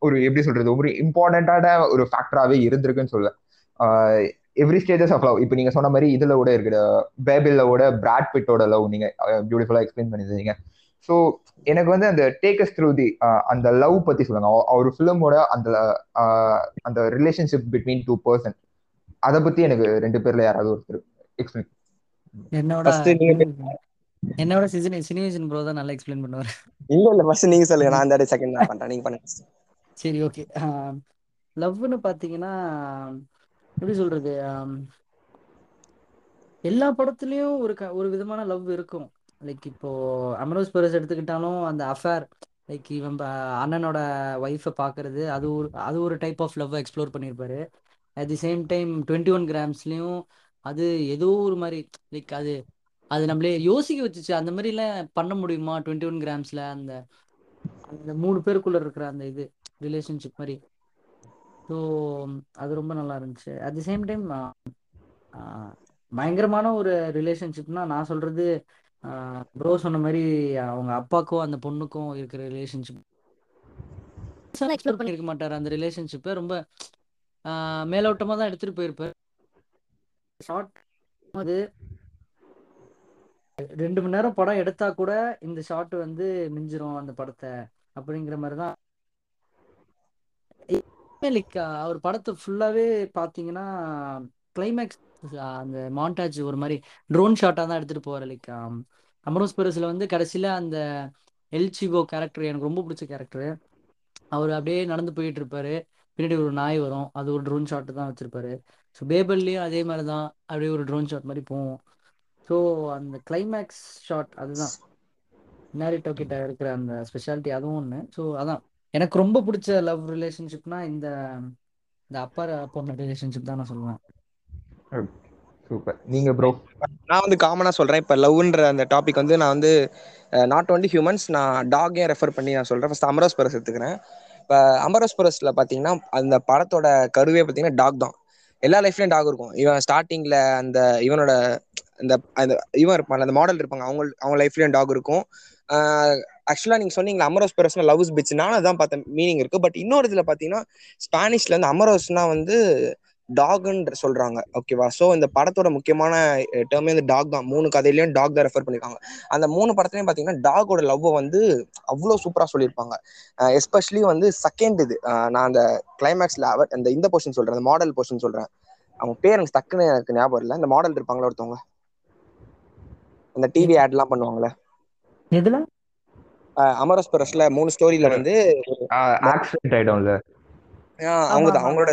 ஒரு எப்படி சொல்றது ஒரு இம்பார்ட்டண்டான ஒரு ஃபேக்டராகவே இருந்திருக்குன்னு சொல்லுவேன். எவ்ரி ஸ்டேஜஸ் ஆஃப் லவ் இப்போ நீங்க சொன்ன மாதிரி இதுல கூட இருக்குது. பேபிளோட பிராட் பிட்டோட லவ் நீங்க பியூட்டிஃபுல்லா எக்ஸ்பிளைன் பண்ணிருந்தீங்க ஸோ எனக்கு வந்து அந்த டேக்கஸ் த்ரூ தி அந்த லவ் பத்தி சொல்லுங்க. அவ- அவர் ஃபிலிமோட அந்த ஆஹ், அந்த ரிலேஷன்ஷிப் பிட்வீன் டூ பர்சன் அதை பத்தி எனக்கு ரெண்டு பேர்ல யாராவது ஒருத்தர் எக்ஸ்பிளைன் என்னோட என்னோட சிசினி சினிவேஷன் ப்ரோ தான் நல்லா எக்ஸ்பிளைன் பண்ணுவார். இல்ல இல்ல ஃபர்ஸ்ட் நீங்க சொல்லுங்க. நான் இந்த செகண்ட் நான் பண்றேன். நீங்க பண்ணுங்க சரி ஓகே லவ்னு பார்த்தீங்கன்னா எப்படி சொல்றது? எல்லா படத்துலயும் ஒரு ஒரு விதமான லவ் இருக்கும். லைக் இப்போ அமரோஸ் பெரஸ் எடுத்துக்கிட்டாலும் அந்த அஃபேர் லைக் இவன் அண்ணனோட ஒய்ஃபை பார்க்கறது அது ஒரு அது ஒரு டைப் ஆஃப் லவ் எக்ஸ்ப்ளோர் பண்ணியிருப்பாரு at the same time twenty one கிராம்ஸ்லேயும் அது ஏதோ ஒரு மாதிரி லைக் அது அது நம்மளே யோசிக்க வச்சுச்சு அந்த மாதிரிலாம் பண்ண முடியுமா? டுவெண்ட்டி ஒன் கிராம்ஸில் அந்த அந்த மூணு பேருக்குள்ள இருக்கிற அந்த இது ரிலேஷன்ஷிப் மாதிரி. ஸோ அது ரொம்ப நல்லா இருந்துச்சு. அட் தி சேம் டைம் பயங்கரமான ஒரு ரிலேஷன்ஷிப்னா நான் சொல்றது ப்ரோ சொன்ன மாதிரி அவங்க அப்பாக்கும் அந்த பொண்ணுக்கும் இருக்கிற ரிலேஷன்ஷிப் எக்ஸ்ப்ளோர் பண்ணியிருக்க மாட்டார். அந்த ரிலேஷன்ஷிப்பை ரொம்ப மேலோட்டமாக தான் எடுத்துட்டு போயிருப்பார். ஷார்ட் அது ரெண்டு மணி நேரம் படம் எடுத்தா கூட இந்த ஷாட் வந்து மிஞ்சிரும் அந்த படத்தை அப்படிங்கிற மாதிரி தான். அவர் படத்தை ஃபுல்லாவே பாத்தீங்கன்னா கிளைமேக்ஸ் அந்த மாண்டாஜ் ஒரு மாதிரி ட்ரோன் ஷாட்டாக தான் எடுத்துகிட்டு போகிற லைக் அமரோஸ் பெருசில் um, வந்து கடைசியில் அந்த எல்சிபோ கேரக்டர் எனக்கு ரொம்ப பிடிச்ச கேரக்டரு அவர் அப்படியே நடந்து போயிட்டு இருப்பாரு. பின்னாடி ஒரு நாய் வரும். அது ஒரு ட்ரோன் ஷாட்டு தான் வச்சிருப்பாரு. ஸோ பேபல்லையும் அதே மாதிரி தான் அப்படியே ஒரு ட்ரோன் ஷாட் மாதிரி போவோம் ஸோ அந்த கிளைமேக்ஸ் ஷாட் அதுதான். நேரிட்டோ கிட்ட இருக்கிற அந்த ஸ்பெஷாலிட்டி அதுவும் ஒன்று ஸோ அதான். எனக்கு ரொம்ப பிடிச்ச லவ் ரிலேஷன்ஷிப்னா இந்த இந்த அப்பா பொண்ணு ரிலேஷன்ஷிப் தான் நான் சொல்லுவேன். சூப்பர். நீங்க ப்ரோ நான் வந்து காமனா சொல்றேன். இப்ப லவ்ன்ற அந்த டாபிக் வந்து நான் வந்து நாட் ஒன்லி ஹியூமன்ஸ் நான் டாகையும் ரெஃபர் பண்ணி நான் சொல்றேன். ஃபர்ஸ்ட் அமரோஸ் பரஸ் எடுத்துக்கிறேன். இப்ப அமரோஸ் பரஸ்ல பாத்தீங்கன்னா அந்த படத்தோட கருவே பாத்தீங்கன்னா டாக் தான். எல்லா லைஃப்லயும் டாக் இருக்கும். இவன் ஸ்டார்டிங்ல அந்த இவனோட அந்த அந்த இவன் இருப்பான் அந்த மாடல் இருப்பாங்க. அவங்க அவங்க லைஃப்லயும் டாக் இருக்கும். ஆக்சுவலா நீங்க சொன்னீங்க அமரோஸ் பெரஸ்னா லவ்ஸ் பிச் நானும் அதான் பார்த்தேன் மீனிங் இருக்கு. பட் இன்னொரு இதுல பாத்தீங்கன்னா ஸ்பானிஷ்ல வந்து அமரோஸ்னா வந்து டாக்ன்ற சொல்றாங்க ஓகேவா சோ இந்த படத்தோட முக்கியமான டேர்மே இந்த டாக் தான். மூணு கதையிலயும் டாக் தான் ரெஃபர் பண்ணிருக்காங்க. அந்த மூணு படத்துலயும் பாத்தீங்கன்னா டாகோட லவ் வந்து அவ்வளவு சூப்பரா சொல்லியிருப்பாங்க. எஸ்பெஷலி வந்து செகண்ட் இது. நான் அந்த கிளைமேக்ஸ்ல அவர் அந்த இந்த போர்ஷன் சொல்றேன் அந்த மாடல் போர்ஷன் சொல்றேன். அவங்க பேர் எனக்கு டக்குன்னு எனக்கு ஞாபகம் இல்லை இந்த மாடல் இருப்பாங்களா ஒருத்தவங்க? அந்த டிவி ஆட் எல்லாம் பண்ணுவாங்கல்ல? எதுல? அமரோஸ் பரஸ்ல மூணு ஸ்டோரியில வந்து ஆக்சிடென்ட் ஆயிடும்ல. ஆஹ் அவங்கதான். அவங்களோட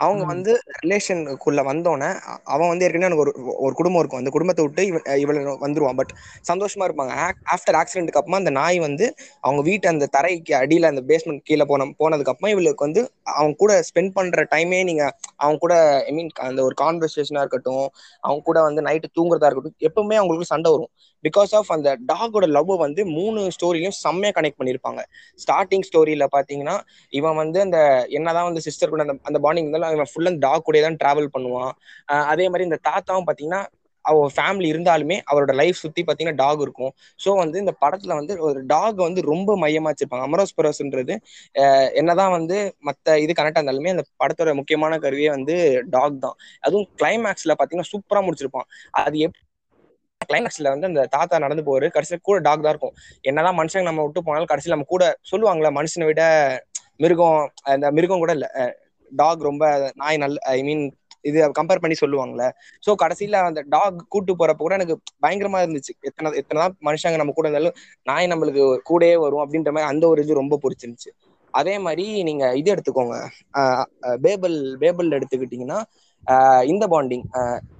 அவங்க. வந்து ரிலேஷனுக்குள்ள வந்தோடனே அவன் வந்து ஏற்கனவே எனக்கு ஒரு ஒரு குடும்பம் இருக்கும். அந்த குடும்பத்தை விட்டு இவ இவள வந்துருவான். பட் சந்தோஷமா இருப்பாங்க. ஆஃப்டர் ஆக்சிடென்ட்டுக்கு அப்புறமா அந்த நாய் வந்து அவங்க வீட்டு அந்த தரைக்கு அடியில அந்த பேஸ்மெண்ட் கீழே போன போனதுக்கு அப்புறமா இவளுக்கு வந்து அவங்க கூட ஸ்பெண்ட் பண்ற டைமே நீங்க அவங்க கூட ஐ மீன் அந்த ஒரு கான்வர்சேஷனா இருக்கட்டும் அவங்க கூட வந்து நைட்டு தூங்குறதா இருக்கட்டும் எப்பவுமே அவங்களுக்கு சண்டை வரும். பிகாஸ் ஆஃப் அந்த டாகோட லவ் வந்து மூணு ஸ்டோரியும் செம்மையா கனெக்ட் பண்ணியிருப்பாங்க. ஸ்டார்டிங் ஸ்டோரியில பாத்தீங்கன்னா இவன் வந்து அந்த என்னதான் வந்து சிஸ்டர் கூட அந்த அந்த பாண்டிங் இருந்தாலும் இவன் ஃபுல்லா அந்த டாக் கூட தான் டிராவல் பண்ணுவான். அதே மாதிரி இந்த தாத்தாவும் பாத்தீங்கன்னா அவ ஃபேமிலி இருந்தாலுமே அவரோட லைஃப் சுத்தி பாத்தீங்கன்னா டாக் இருக்கும். ஸோ வந்து இந்த படத்துல வந்து ஒரு டாக் வந்து ரொம்ப மையமா வச்சிருப்பாங்க. அமரோஸ் பரோஸ்ன்றது என்னதான் வந்து மத்த இது கனெக்ட் இருந்தாலுமே அந்த படத்தோட முக்கியமான கருவியே வந்து டாக் தான். அதுவும் கிளைமேக்ஸ்ல பாத்தீங்கன்னா சூப்பரா முடிச்சிருப்பான். அது எப்படி கிளைமேக்ஸ்ல வந்து அந்த தாத்தா நடந்து போவாரு. கடைசியில கூட டாக் தான் இருக்கும். என்னதான் மனுஷங்க நம்ம விட்டு போனாலும் கடைசியில நம்ம கூட சொல்லுவாங்களே மனுஷனை விட மிருகம் அந்த மிருகம் கூட இல்ல. டாக் ரொம்ப நாய் நல்ல ஐ மீன் இது கம்பேர் பண்ணி சொல்லுவாங்களே சோ கடைசியில அந்த டாக் கூட்டு போறப்ப கூட எனக்கு பயங்கரமா இருந்துச்சு. எத்தனை எத்தனை தான் மனுஷங்க நம்ம கூட இருந்தாலும் நாய் நம்மளுக்கு கூடயே வரும் அப்படின்ற மாதிரி அந்த ஒரு இது ரொம்ப பிடிச்சிருந்துச்சு. அதே மாதிரி நீங்க இது எடுத்துக்கோங்க. பேபிள் பேபிள் எடுத்துக்கிட்டீங்கன்னா இந்த பாண்டிங்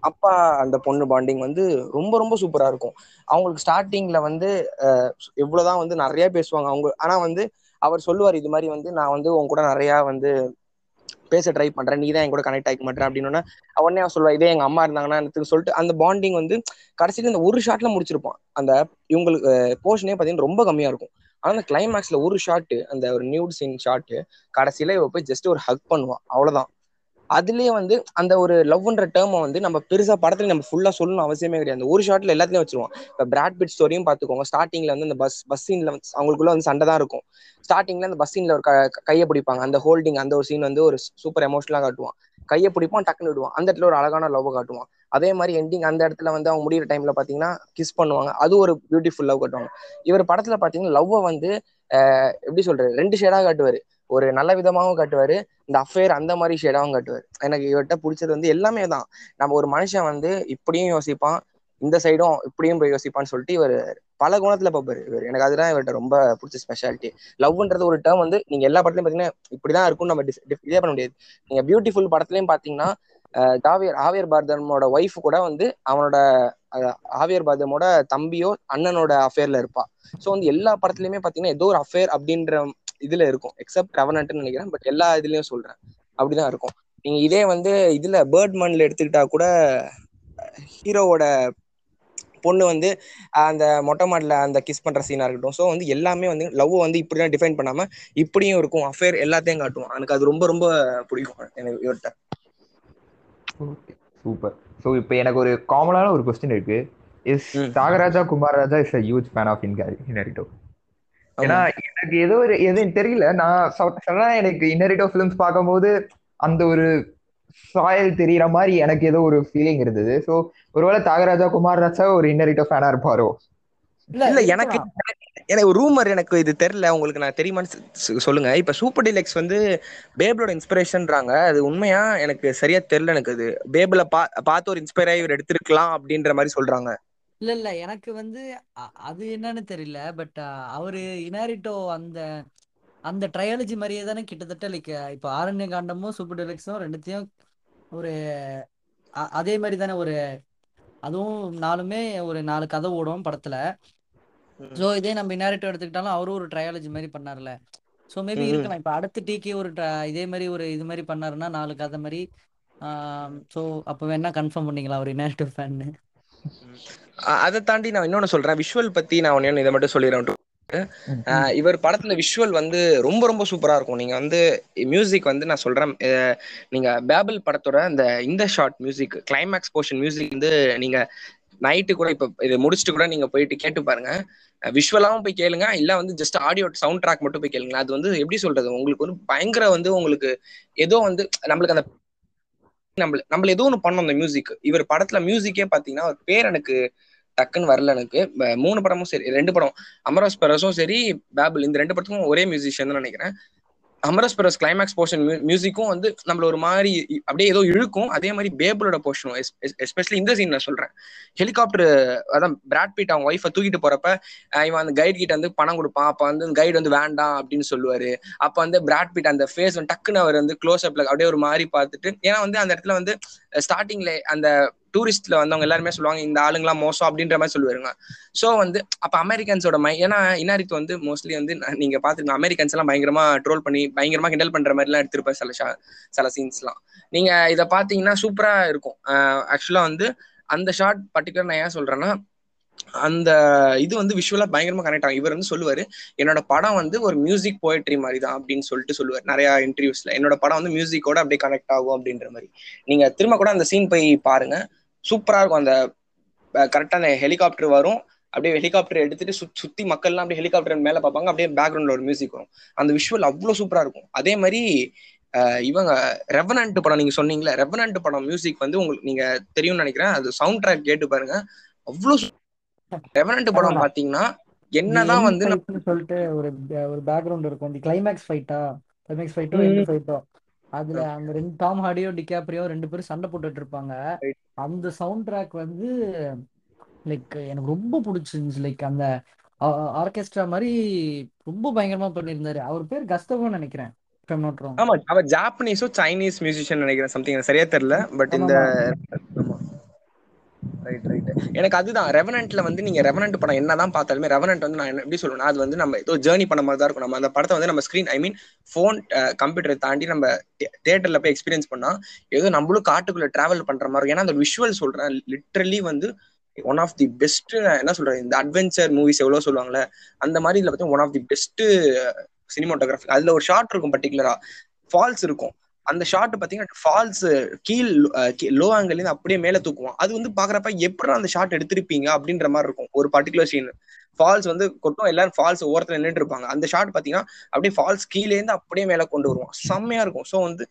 அப்பா அந்த பொண்ணு பாண்டிங் வந்து ரொம்ப ரொம்ப சூப்பரா இருக்கும். அவங்களுக்கு ஸ்டார்டிங்ல வந்து ஆஹ் எவ்வளவுதான் வந்து நிறைய பேசுவாங்க அவங்க. ஆனா வந்து அவர் சொல்லுவார் இது மாதிரி வந்து நான் வந்து உன் கூட நிறைய வந்து பேச ட்ரை பண்றேன். நீ தான் என் கூட கனெக்ட் ஆகிக்க மாட்டேன் அப்படின்னு உடனே அவன் சொல்லுவா இதே எங்க அம்மா இருந்தாங்கன்னா எனக்கு சொல்லிட்டு அந்த பாண்டிங் வந்து கடைசியில இந்த ஒரு ஷாட்ல முடிச்சிருப்பான். அந்த இவங்களுக்கு போர்ஷனே பாத்தீங்கன்னா ரொம்ப கம்மியா இருக்கும். ஆனா அந்த கிளைமேக்ஸ்ல ஒரு ஷாட் அந்த ஒரு நியூட் சீன் ஷாட் கடைசியில இவ போய் ஜஸ்ட் ஒரு ஹக் பண்ணுவான். அவ்வளவுதான். அதுலயே வந்து அந்த ஒரு லவ்ன்ற டேர்மை வந்து நம்ம பெருசா படத்துல நம்ம ஃபுல்லா சொல்லணும் அவசியமே கிடையாது. ஒரு ஷாட்ல எல்லாத்தையும் வச்சிருவோம். இப்ப பிராட் பிட் ஸ்டோரியும் பாத்துக்கோங்க. ஸ்டார்டிங்ல வந்து அந்த பஸ் பஸ் சீன்ல அவங்களுக்குள்ள வந்து சண்டை தான் இருக்கும். ஸ்டார்டிங்ல அந்த பஸ் சீன்ல ஒரு க- கையை பிடிப்பாங்க. அந்த ஹோல்டிங் அந்த ஒரு சீன் வந்து ஒரு சூப்பர் எமோஷனலா காட்டுவான். கையை பிடிப்பான் டக்குன்னு விடுவான். அந்த இடத்துல ஒரு அழகான லவ் காட்டுவான். அதே மாதிரி எண்டிங் அந்த இடத்துல வந்து அவங்க முடியிற டைம்ல பாத்தீங்கன்னா கிஸ் பண்ணுவாங்க. அது ஒரு பியூட்டிஃபுல் லவ் காட்டுவாங்க. இவர் படத்துல பாத்தீங்கன்னா லவ்வை வந்து எப்படி சொல்றது? ரெண்டு ஷேடா காட்டுவாரு. ஒரு நல்ல விதமாகவும் காட்டுவாரு. இந்த அஃபேர் அந்த மாதிரி ஷேடாகவும் காட்டுவார். எனக்கு இவர்கிட்ட பிடிச்சது வந்து எல்லாமே தான். நம்ம ஒரு மனுஷன் வந்து இப்படியும் யோசிப்பான் இந்த சைடும் இப்படியும் போய் யோசிப்பான்னு சொல்லிட்டு இவர் பல குணத்துல பார்ப்பாரு இவர். எனக்கு அதுதான் இவர்கிட்ட ரொம்ப பிடிச்ச ஸ்பெஷாலிட்டி லவ்ன்றது ஒரு டேர்ம் வந்து நீங்க எல்லா படத்துலயும் பாத்தீங்கன்னா இப்படிதான் இருக்கும்னு நம்ம இதே பண்ண முடியாது. நீங்க பியூட்டிஃபுல் படத்துலயும் பாத்தீங்கன்னா அஹ் ஆவியர் பாரதமோட ஒய்ஃப் கூட வந்து அவனோட ஆவியர் பாரதமோட தம்பியோ அண்ணனோட அஃபேர்ல இருப்பா. சோ வந்து எல்லா படத்துலயுமே பாத்தீங்கன்னா ஏதோ ஒரு அஃபேர் அப்படின்ற இதுல இருக்கும். எக்ஸப்ட் ரெவனன்ட்னு நினைக்கிறேன். பட் எல்லா இதுலயும் சொல்றேன். அப்படிதான் இருக்கும். நீங்க இதே வந்து இதுல பேர்ட் மன்ல எடுத்துக்கிட்டா கூட ஹீரோவோட பொண்ணு வந்து அந்த மொட்டை மாடல அந்த கிஸ் பண்ற சீனா இருக்கட்டும். ஸோ வந்து எல்லாமே வந்து லவ் வந்து இப்படிதான் டிஃபைன் பண்ணாம இப்படியும் இருக்கும். அஃபேர் எல்லாத்தையும் காட்டுவோம் எனக்கு அது ரொம்ப ரொம்ப பிடிக்கும். எனக்கு இவர்கிட்ட. சூப்பர் ஸோ இப்போ எனக்கு ஒரு காமனான ஒரு கொஸ்டின் இருக்கு. இஸ் ம். Thiagaraja Kumararaja is a huge fan of Inarritu ஏன்னா எனக்கு ஏதோ ஒரு எதுவும் தெரியல. நான் சடனா எனக்கு இன்னரிட்டோ ஃபிலிம்ஸ் பார்க்கும்போது அந்த ஒரு சாயல் தெரியற மாதிரி எனக்கு ஏதோ ஒரு ஃபீலிங் இருந்தது. ஸோ ஒருவேளை தியாகராஜா குமாரராஜா ஒரு இன்னரிட்டோ ஃபேனா இருப்பாரோ? இல்ல இல்ல எனக்கு. எனக்கு ரூமர் எனக்கு இது தெரியல. உங்களுக்கு நான் தெரியுமான்னு சொல்லுங்க. இப்ப சூப்பர் டிலக்ஸ் வந்து பேபிளோட இன்ஸ்பிரேஷன்றாங்க அது உண்மையா? எனக்கு சரியா தெரியல எனக்கு அது. பேபிள பா பார்த்து ஒரு இன்ஸ்பயர் ஆகி இவர் எடுத்திருக்கலாம் அப்படின்ற மாதிரி சொல்றாங்க. இல்ல இல்ல. எனக்கு வந்து அ- அது என்னன்னு தெரியல. பட் அவரு இனாரிட்டோ அந்த அந்த ட்ரையாலஜி மாதிரியே தானே கிட்டத்தட்ட லைக் இப்போ ஆரண்ய காண்டமும் சூப்பர் டெலக்ஸும் ரெண்டுத்தையும் ஒரு அ- அதே மாதிரி தானே ஒரு அதுவும் நாலுமே ஒரு நாலு கதை ஓடும் படத்துல. ம். ஸோ இதே நம்ம இனாரிட்டோ எடுத்துக்கிட்டாலும் அவரும் ஒரு ட்ரையாலஜி மாதிரி பண்ணார்ல ஸோ மேபி ம். இருக்கலாம் இப்போ அடுத்த டிகே ஒரு tra- இதே மாதிரி ஒரு இது மாதிரி பண்ணாருன்னா நாலு கதை மாதிரி ஸோ அப்போ வேணா கன்ஃபார்ம் பண்ணிக்கலாம். அவர் இனாரிட்டோ ஃபேன்னு அதை தாண்டி நான் இன்னொன்னு சொல்றேன். விஷுவல் பத்தி நான் ஒன்னு இதை மட்டும் சொல்லிடுறேன். ஆஹ் இவர் படத்துல விஷுவல் வந்து ரொம்ப ரொம்ப சூப்பரா இருக்கும். நீங்க வந்து மியூசிக் வந்து நான் சொல்றேன். நீங்க பேபிள் படத்தோட அந்த இந்த short music climax portion music வந்து நீங்க நைட்டு கூட இப்ப இதை முடிச்சுட்டு கூட நீங்க போயிட்டு கேட்டு பாருங்க. விஷுவலாவும் போய் கேளுங்க. இல்ல வந்து ஜஸ்ட் ஆடியோ சவுண்ட் ட்ராக் மட்டும் போய் கேளுங்க அது வந்து எப்படி சொல்றது? உங்களுக்கு வந்து பயங்கர வந்து உங்களுக்கு ஏதோ வந்து நம்மளுக்கு அந்த நம்மள நம்மள ஏதோ ஒன்று பண்ணோம் அந்த மியூசிக் இவர் படத்துல மியூசிக்கே பாத்தீங்கன்னா அவர் பேர் எனக்கு டக்குன்னு வரல எனக்கு. மூணு படமும் சரி ரெண்டு படம். அமராஸ் பெரஸும் சரி பேபிள் இந்த ரெண்டு படத்துக்கும் ஒரே மியூசிஷியன் தான் நினைக்கிறேன். அமரஸ் பரஸ் கிளைமேக்ஸ் போர்ஷன் மியூசிக்கும் வந்து நம்மள ஒரு மாதிரி அப்படியே ஏதோ இழுக்கும். அதே மாதிரி பேபிளோட போர்ஷனும் எஸ்பெஷலி இந்த சீன் நான் சொல்றேன். ஹெலிகாப்டர் அதான் பிராட் பீட் அவங்க ஒய்ஃபை தூக்கிட்டு போறப்ப இவன் அந்த கைடு கிட்ட வந்து பணம் கொடுப்பான். அப்ப வந்து கைடு வந்து வேண்டாம் அப்படின்னு சொல்லுவாரு. அப்ப வந்து பிராட் பீட் அந்த ஃபேஸ் வந்து டக்குன்னு அவர் வந்து க்ளோஸ் அப்ல அப்படியே ஒரு மாதிரி பார்த்துட்டு ஏன்னா வந்து அந்த இடத்துல வந்து ஸ்டார்டிங்ல அந்த டூரிஸ்ட்ல வந்தவங்க எல்லாருமே சொல்லுவாங்க இந்த ஆளுங்களாம் மோசம் அப்படின்ற மாதிரி சொல்லுவாருங்க. ஸோ வந்து அப்ப அமெரிக்கன்ஸோட மை ஏன்னா இன்னாரித் வந்து மோஸ்ட்லி வந்து நீங்க பாத்துருங்க அமெரிக்கன்ஸ் எல்லாம் பயங்கரமா ட்ரோல் பண்ணி பயங்கரமா கிண்டல் பண்ற மாதிரி எல்லாம் எடுத்திருப்பாரு சில ஷா- சில சீன்ஸ்லாம் நீங்க இதை பாத்தீங்கன்னா சூப்பரா இருக்கும். ஆக்சுவலா வந்து அந்த ஷார்ட் பர்டிகுலர் நான் ஏன் சொல்றேன்னா அந்த இது வந்து விஷுவலா பயங்கரமா கனெக்ட் ஆகும். இவர் வந்து சொல்லுவாரு என்னோட படம் வந்து ஒரு மியூசிக் போயட்ரி மாதிரி தான் அப்படின்னு சொல்லிட்டு சொல்லுவார். நிறைய இன்டர்வியூஸ்ல என்னோட படம் வந்து மியூசிக்கோட அப்படியே கனெக்ட் ஆகும் அப்படின்ற மாதிரி. நீங்க திரும்ப கூட அந்த சீன் போய் பாருங்க. சூப்பரா இருக்கும். அந்த கரெக்டா அந்த ஹெலிகாப்டர் வரும். அப்படியே ஹெலிகாப்டர் எடுத்துட்டு சுத் சுத்தி மக்கள்லாம் அப்படியே ஹெலிகாப்டர் மேல பார்ப்பாங்க. அப்படியே பேக்ரவுண்ட்ல ஒரு மியூசிக் வரும். அந்த விஷுவல் அவ்வளவு சூப்பரா இருக்கும். அதே மாதிரி இவங்க ரெவனன்ட் படம் நீங்க சொன்னீங்களே ரெவனன்ட் படம் மியூசிக் வந்து உங்களுக்கு நீங்க தெரியும்னு நினைக்கிறேன். அது சவுண்ட் ட்ராக் கேட்டு பாருங்க. அவ்வளவு ரெவனன்ட் படம். பாத்தீங்கன்னா என்னதான் வந்து சொல்லிட்டு ஒரு ஒரு பேக்ரவுண்ட் இருக்கும் இந்த கிளைமேக்ஸ் ஃபைட்டா கிளைமேக்ஸ் ஃபைட்டோ ம். ஃபைட்டோ அதுல அந்த ரெண்டு டாம் ஹார்டியோ டிகாப்ரியோ ரெண்டு பேரும் சண்டை போட்டுட்டு இருப்பாங்க. அந்த சவுண்ட் ட்ராக் வந்து லைக் எனக்கு ரொம்ப பிடிச்சிருந்துச்சு லைக் அந்த ஆர்கெஸ்ட்ரா மாதிரி ரொம்ப பயங்கரமா பண்ணியிருந்தாரு அவர் பேர் கஸ்தவோன்னு நினைக்கிறேன். ஆமா அவர் ஜாப்பனீஸோ சைனீஸ் மியூசிஷியன் நினைக்கிறேன் சம்திங் சரியா தெரியல பட் இந்த. ரைட் ரைட் எனக்கு அதுதான். ரெவனன்ட்ல வந்து நீங்க ரெவனன்ட் படம் என்னதான் பார்த்தாலுமே ரெவனன்ட் வந்து நான் என்ன- எப்படி சொல்லுவேன் அது வந்து நம்ம ஏதோ ஜேர்னி பண்ண மாதிரி தான் இருக்கும். நம்ம அந்த படத்தை வந்து நம்ம ஸ்கிரீன் ஐ மீன் ஃபோன் கம்ப்யூட்டரை தாண்டி நம்ம தேட்டர்ல போய் எக்ஸ்பீரியன்ஸ் பண்ணா ஏதோ நம்மளும் காட்டுக்குள்ள டிராவல் பண்ற மாதிரி இருக்கும். ஏன்னா அந்த விஷுவல் சொல்றேன். லிட்ரலி வந்து ஒன் ஆஃப் தி பெஸ்ட் என்ன சொல்றேன் இந்த அட்வென்ச்சர் மூவிஸ் எவ்வளவு சொல்லுவாங்கல்ல அந்த மாதிரி இதுல பார்த்தா one of the best cinematography அதுல ஒரு ஷார்ட் இருக்கும் பர்டிகுலரா ஃபால்ஸ் இருக்கும். அந்த ஷாட் பாத்தீங்கன்னா ஃபால்ஸ் கீழ் லோ ஆங்கிள் இருந்து அப்படியே மேல தூக்குவான். அது வந்து பாக்குறப்ப எப்படி அந்த ஷாட் எடுத்திருப்பீங்க அப்படின்ற மாதிரி இருக்கும். ஒரு பர்டிகுலர் சீன் ஃபால்ஸ் வந்து கொட்டும் எல்லாரும் ஃபால்ஸ் ஓரத்துல நின்றுட்டு இருப்பாங்க. அந்த ஷாட் பாத்தீங்கன்னா அப்படியே ஃபால்ஸ் கீழே இருந்து அப்படியே மேல கொண்டு வருவான். செம்மையா இருக்கும். ஸோ வந்து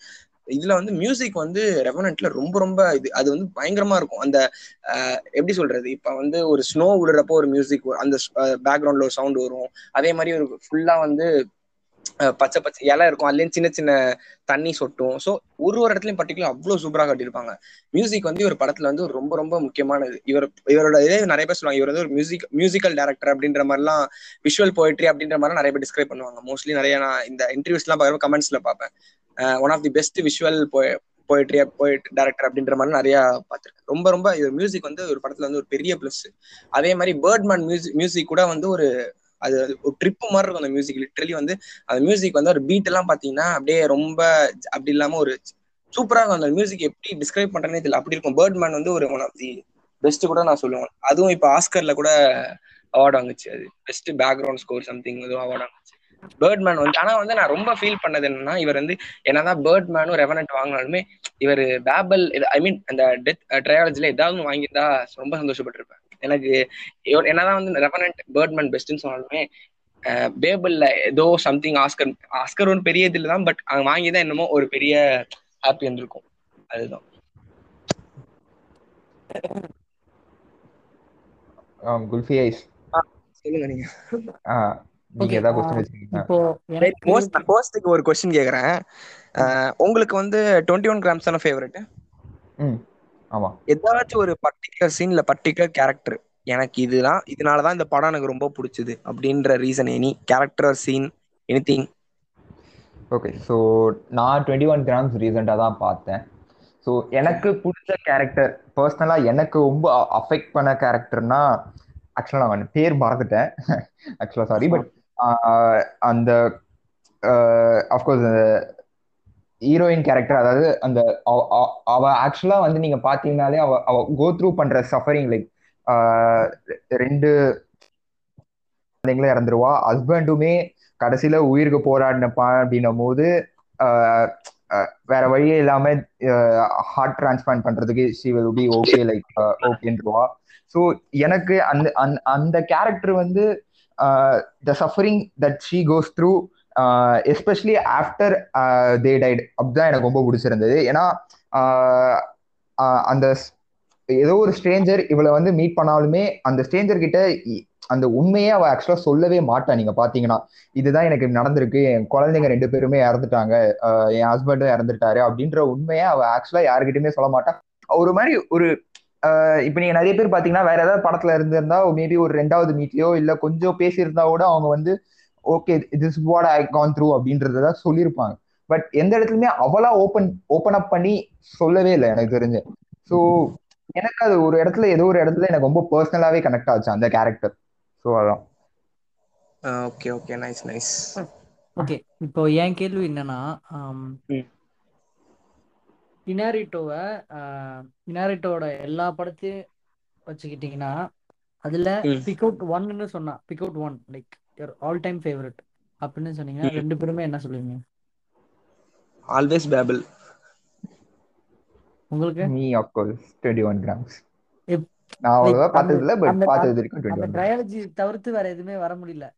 இதுல வந்து மியூசிக் வந்து ரெவனன்ட்ல ரொம்ப ரொம்ப இது அது வந்து பயங்கரமா இருக்கும். அந்த எப்படி சொல்றது? இப்ப வந்து ஒரு ஸ்னோ விடுறப்போ ஒரு மியூசிக் அந்த பேக்ரவுண்ட்ல ஒரு சவுண்ட் வரும். அதே மாதிரி ஒரு ஃபுல்லா வந்து பச்சை பச்சை இலை இருக்கும். அதுலயும் சின்ன சின்ன தண்ணி சொட்டும். ஸோ ஒரு ஒரு இடத்துலயும் பர்டிகுலர் அவ்வளவு சூப்பரா கட்டியிருப்பாங்க. மியூசிக் வந்து இவர் படத்துல வந்து ரொம்ப ரொம்ப முக்கியமானது. இவர் இவரோட இதே நிறைய பேர் சொல்லுவாங்க இவர் வந்து ஒரு மியூசிக் மியூசிக்கல் டேரக்டர் அப்படின்ற மாதிரிலாம் விஷுவல் போயிட்ரி அப்படின்ற மாதிரி நிறைய பேர் டிஸ்கிரைப் பண்ணுவாங்க. மோஸ்ட்லி நிறைய நான் இந்த இன்டர்வியூஸ்லாம் பார்க்குற கமெண்ட்ஸ்ல பார்ப்பேன். One of the best visual poetry poet director அப்படின்ற மாதிரி நிறைய பார்த்துருக்கேன். ரொம்ப ரொம்ப இது மியூசிக் வந்து ஒரு படத்துல வந்து ஒரு பெரிய பிளஸ் அதே மாதிரி பேர்ட்மேன் மியூசிக் மியூசிக் கூட வந்து ஒரு அது ஒரு ட்ரிப் மாதிரி இருக்கும் அந்த மியூசிக் லிட்ரலி வந்து அந்த மியூசிக் வந்து ஒரு பீட் எல்லாம் பாத்தீங்கன்னா அப்படியே ரொம்ப அப்படி இல்லாம ஒரு சூப்பரா இருக்கும். அந்த மியூசிக் எப்படி டிஸ்கிரைப் பண்றேனே தெரியல. அப்படி இருக்கும். பேர்ட் மேன் வந்து ஒரு ஒன் ஆஃப் தி பெஸ்ட் கூட நான் சொல்லுவேன். அதுவும் இப்ப ஆஸ்கர்ல கூட அவார்டு வாங்குச்சு. அது பெஸ்ட் பேக்ரவுண்ட் ஸ்கோர் சம்திங் எதுவும் அவார்டு வாங்குச்சு. பேர்ட்மேன் வந்து ஆனா வந்து நான் ரொம்ப ஃபீல் பண்ணது என்னன்னா இவர் வந்து என்னதான் பேர்ட்மேனும் ரெவனட் வாங்கினாலுமே இவர் பேபல் ஐ மீன் அந்த டெத் ட்ரையாலஜில ஏதாவது வாங்கியிருந்தா ரொம்ப சந்தோஷப்பட்டிருப்பேன். எனக்கு என்னதான் வந்து ரெவனன்ட் பேர்ட்மேன் பெஸ்ட்னு சொன்னாலுமே பேபிள்ல ஏதோ சம்திங் ஆஸ்கர் ஆஸ்கர் ஒரு பெரிய இது தான் பட் அவங்க வாங்கி தான் என்னமோ ஒரு பெரிய ஹாப்பி வந்திருக்கும். அதுதான். குல்ஃபி ஐஸ். சொல்லுங்க நீங்க. ஒரு கொஸ்டின் கேக்குறேன். உங்களுக்கு வந்து டுவெண்ட்டி ஒன் கிராம்ஸ் தானே ஃபேவரட் ம். ஆமா. ஏதாச்சும் ஒரு பர்டிகுலர் சீன்ல பர்டிகுலர் கேரக்டர் எனக்கு இதுதான் இதனாலதான் இந்த படம் எனக்கு ரொம்ப பிடிச்சது அப்படின்ற reason any character scene any thing okay so நான் டுவெண்ட்டி ஒன் கிராம்ஸ் ரீசெண்டாக தான் பார்த்தேன். ஸோ எனக்கு பிடிச்ச கேரக்டர் பர்சனலாக எனக்கு ரொம்ப அஃபெக்ட் பண்ண கேரக்டர்னா ஆக்சுவலாக நான் பேர் மறந்துட்டேன். ஆக்சுவலாக சாரி பட் அந்த அஃப்கோர்ஸ் ஹீரோயின் கேரக்டர் அதாவது அந்த அவ- ஆக்சுவலா வந்து நீங்க பாத்தீங்கன்னாலே அவ அவ கோ த்ரூ பண்ற சஃபரிங் லைக் ரெண்டு குழந்தைங்களும் இறந்துருவா. ஹஸ்பண்டுமே கடைசியில உயிருக்கு போராடினப்பா அப்படின்னும் போது ஆஹ் வேற வழியே இல்லாம ஹார்ட் டிரான்ஸ்பிளான்ட் பண்றதுக்கு she will be okay like ஓகேன்றவா so எனக்கு அந்த அந்த- அந்த கேரக்டர் வந்து the suffering that she goes through especially after they died அப்படிதான் எனக்கு ரொம்ப பிடிச்சிருந்தது. ஏன்னா அந்த ஏதோ ஒரு ஸ்ட்ரேஞ்சர் இவளை வந்து மீட் பண்ணாலுமே அந்த ஸ்ட்ரேஞ்சர் கிட்ட இ- அந்த உண்மையே அவ ஆக்சுவலா சொல்லவே மாட்டான் நீங்க பாத்தீங்கன்னா இதுதான் எனக்கு நடந்திருக்கு. என் குழந்தைங்க ரெண்டு பேருமே இறந்துட்டாங்க. என் ஹஸ்பண்டும் இறந்துட்டாரு அப்படின்ற உண்மையை அவ ஆக்சுவலா யாருக்கிட்டயுமே சொல்ல மாட்டான் ஒரு மாதிரி ஒரு இப்போ இப்ப நீங்க நிறைய பேர் பாத்தீங்கன்னா வேற ஏதாவது படத்துல இருந்திருந்தா மேபி ஒரு ரெண்டாவது மீட்லயோ இல்ல கொஞ்சம் பேசியிருந்தா கூட அவங்க வந்து okay this what I gone through அப்படின்றத சொல்லியிருப்பாங்க. பட் எந்த இடத்துலயுமே அவளா ஓப்பன் ஓப்பன் அப் பண்ணி சொல்லவே இல்லை எனக்கு தெரிஞ்சு. ஸோ எனக்கு அது ஒரு இடத்துல ஏதோ ஒரு இடத்துல எனக்கு ரொம்ப பர்சனலாவே கனெக்ட் ஆச்சு அந்த கேரக்டர் ஸோ அதான். Okay okay nice nice okay இப்போ என் கேள்வி என்னன்னா. இனாரிட்டோவை இனாரிட்டோட எல்லா படத்தையும் வச்சுக்கிட்டிங்கன்னா அதுல. பிக் அவுட் ஒன்னு சொன்னா pick out one like your all time favourite அப்படின்னு சொன்னீங்கன்னா. ரெண்டு பேருமே என்ன சொல்லுவீங்க? ஆல்வேஸ் பேபிள் உங்களுக்கு? Me of course twenty one grams எப்- நான் அவ்வளோவா அந்த பார்த்தது இல்லை பட் அந்த பார்த்தது வரைக்கும் அந்த டுவெண்ட்டி ஒன் ட்ரையாலஜி தவிர்த்து வேற எதுவுமே வர முடியல.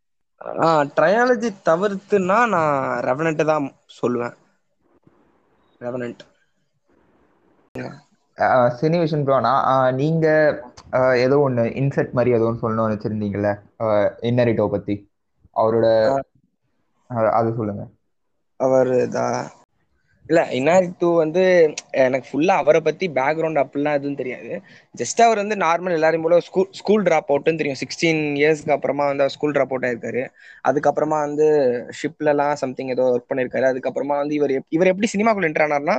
ஆ ட்ரையாலஜி தவிர்த்துனா நான் ரெவனண்ட் தான் சொல்லுவேன். ரெவனண்ட் சினிவிஷன் ப்ரோனா நீங்க ஏதோ ஒன்று இன்செட் மாதிரி ஏதோ ஒன்று சொல்லணும்னு வச்சிருந்தீங்கல்ல இன்னரிட்டோ பத்தி? அவரோட அது சொல்லுங்க. அவர் இல்ல இன்னாரிட்டு வந்து எனக்கு ஃபுல்லா அவரை பத்தி பேக்ரவுண்ட் அப்படிலாம் எதுவும் தெரியாது. ஜஸ்ட் அவர் வந்து நார்மல் எல்லாரும் போல ஸ்கூல் ஸ்கூல் ட்ராப் அவுட்னு தெரியும். சிக்ஸ்டீன் இயர்ஸ்க்கு அப்புறமா வந்து அவர் ஸ்கூல் ட்ராப் அவுட் ஆயிருக்காரு. அதுக்கப்புறமா வந்து ஷிப்லலாம் சம்திங் ஏதோ ஒர்க் பண்ணிருக்காரு அதுக்கப்புறமா வந்து இவர் இவர் எப்படி சினிமாக்குள்ள என்டர் ஆனார்னா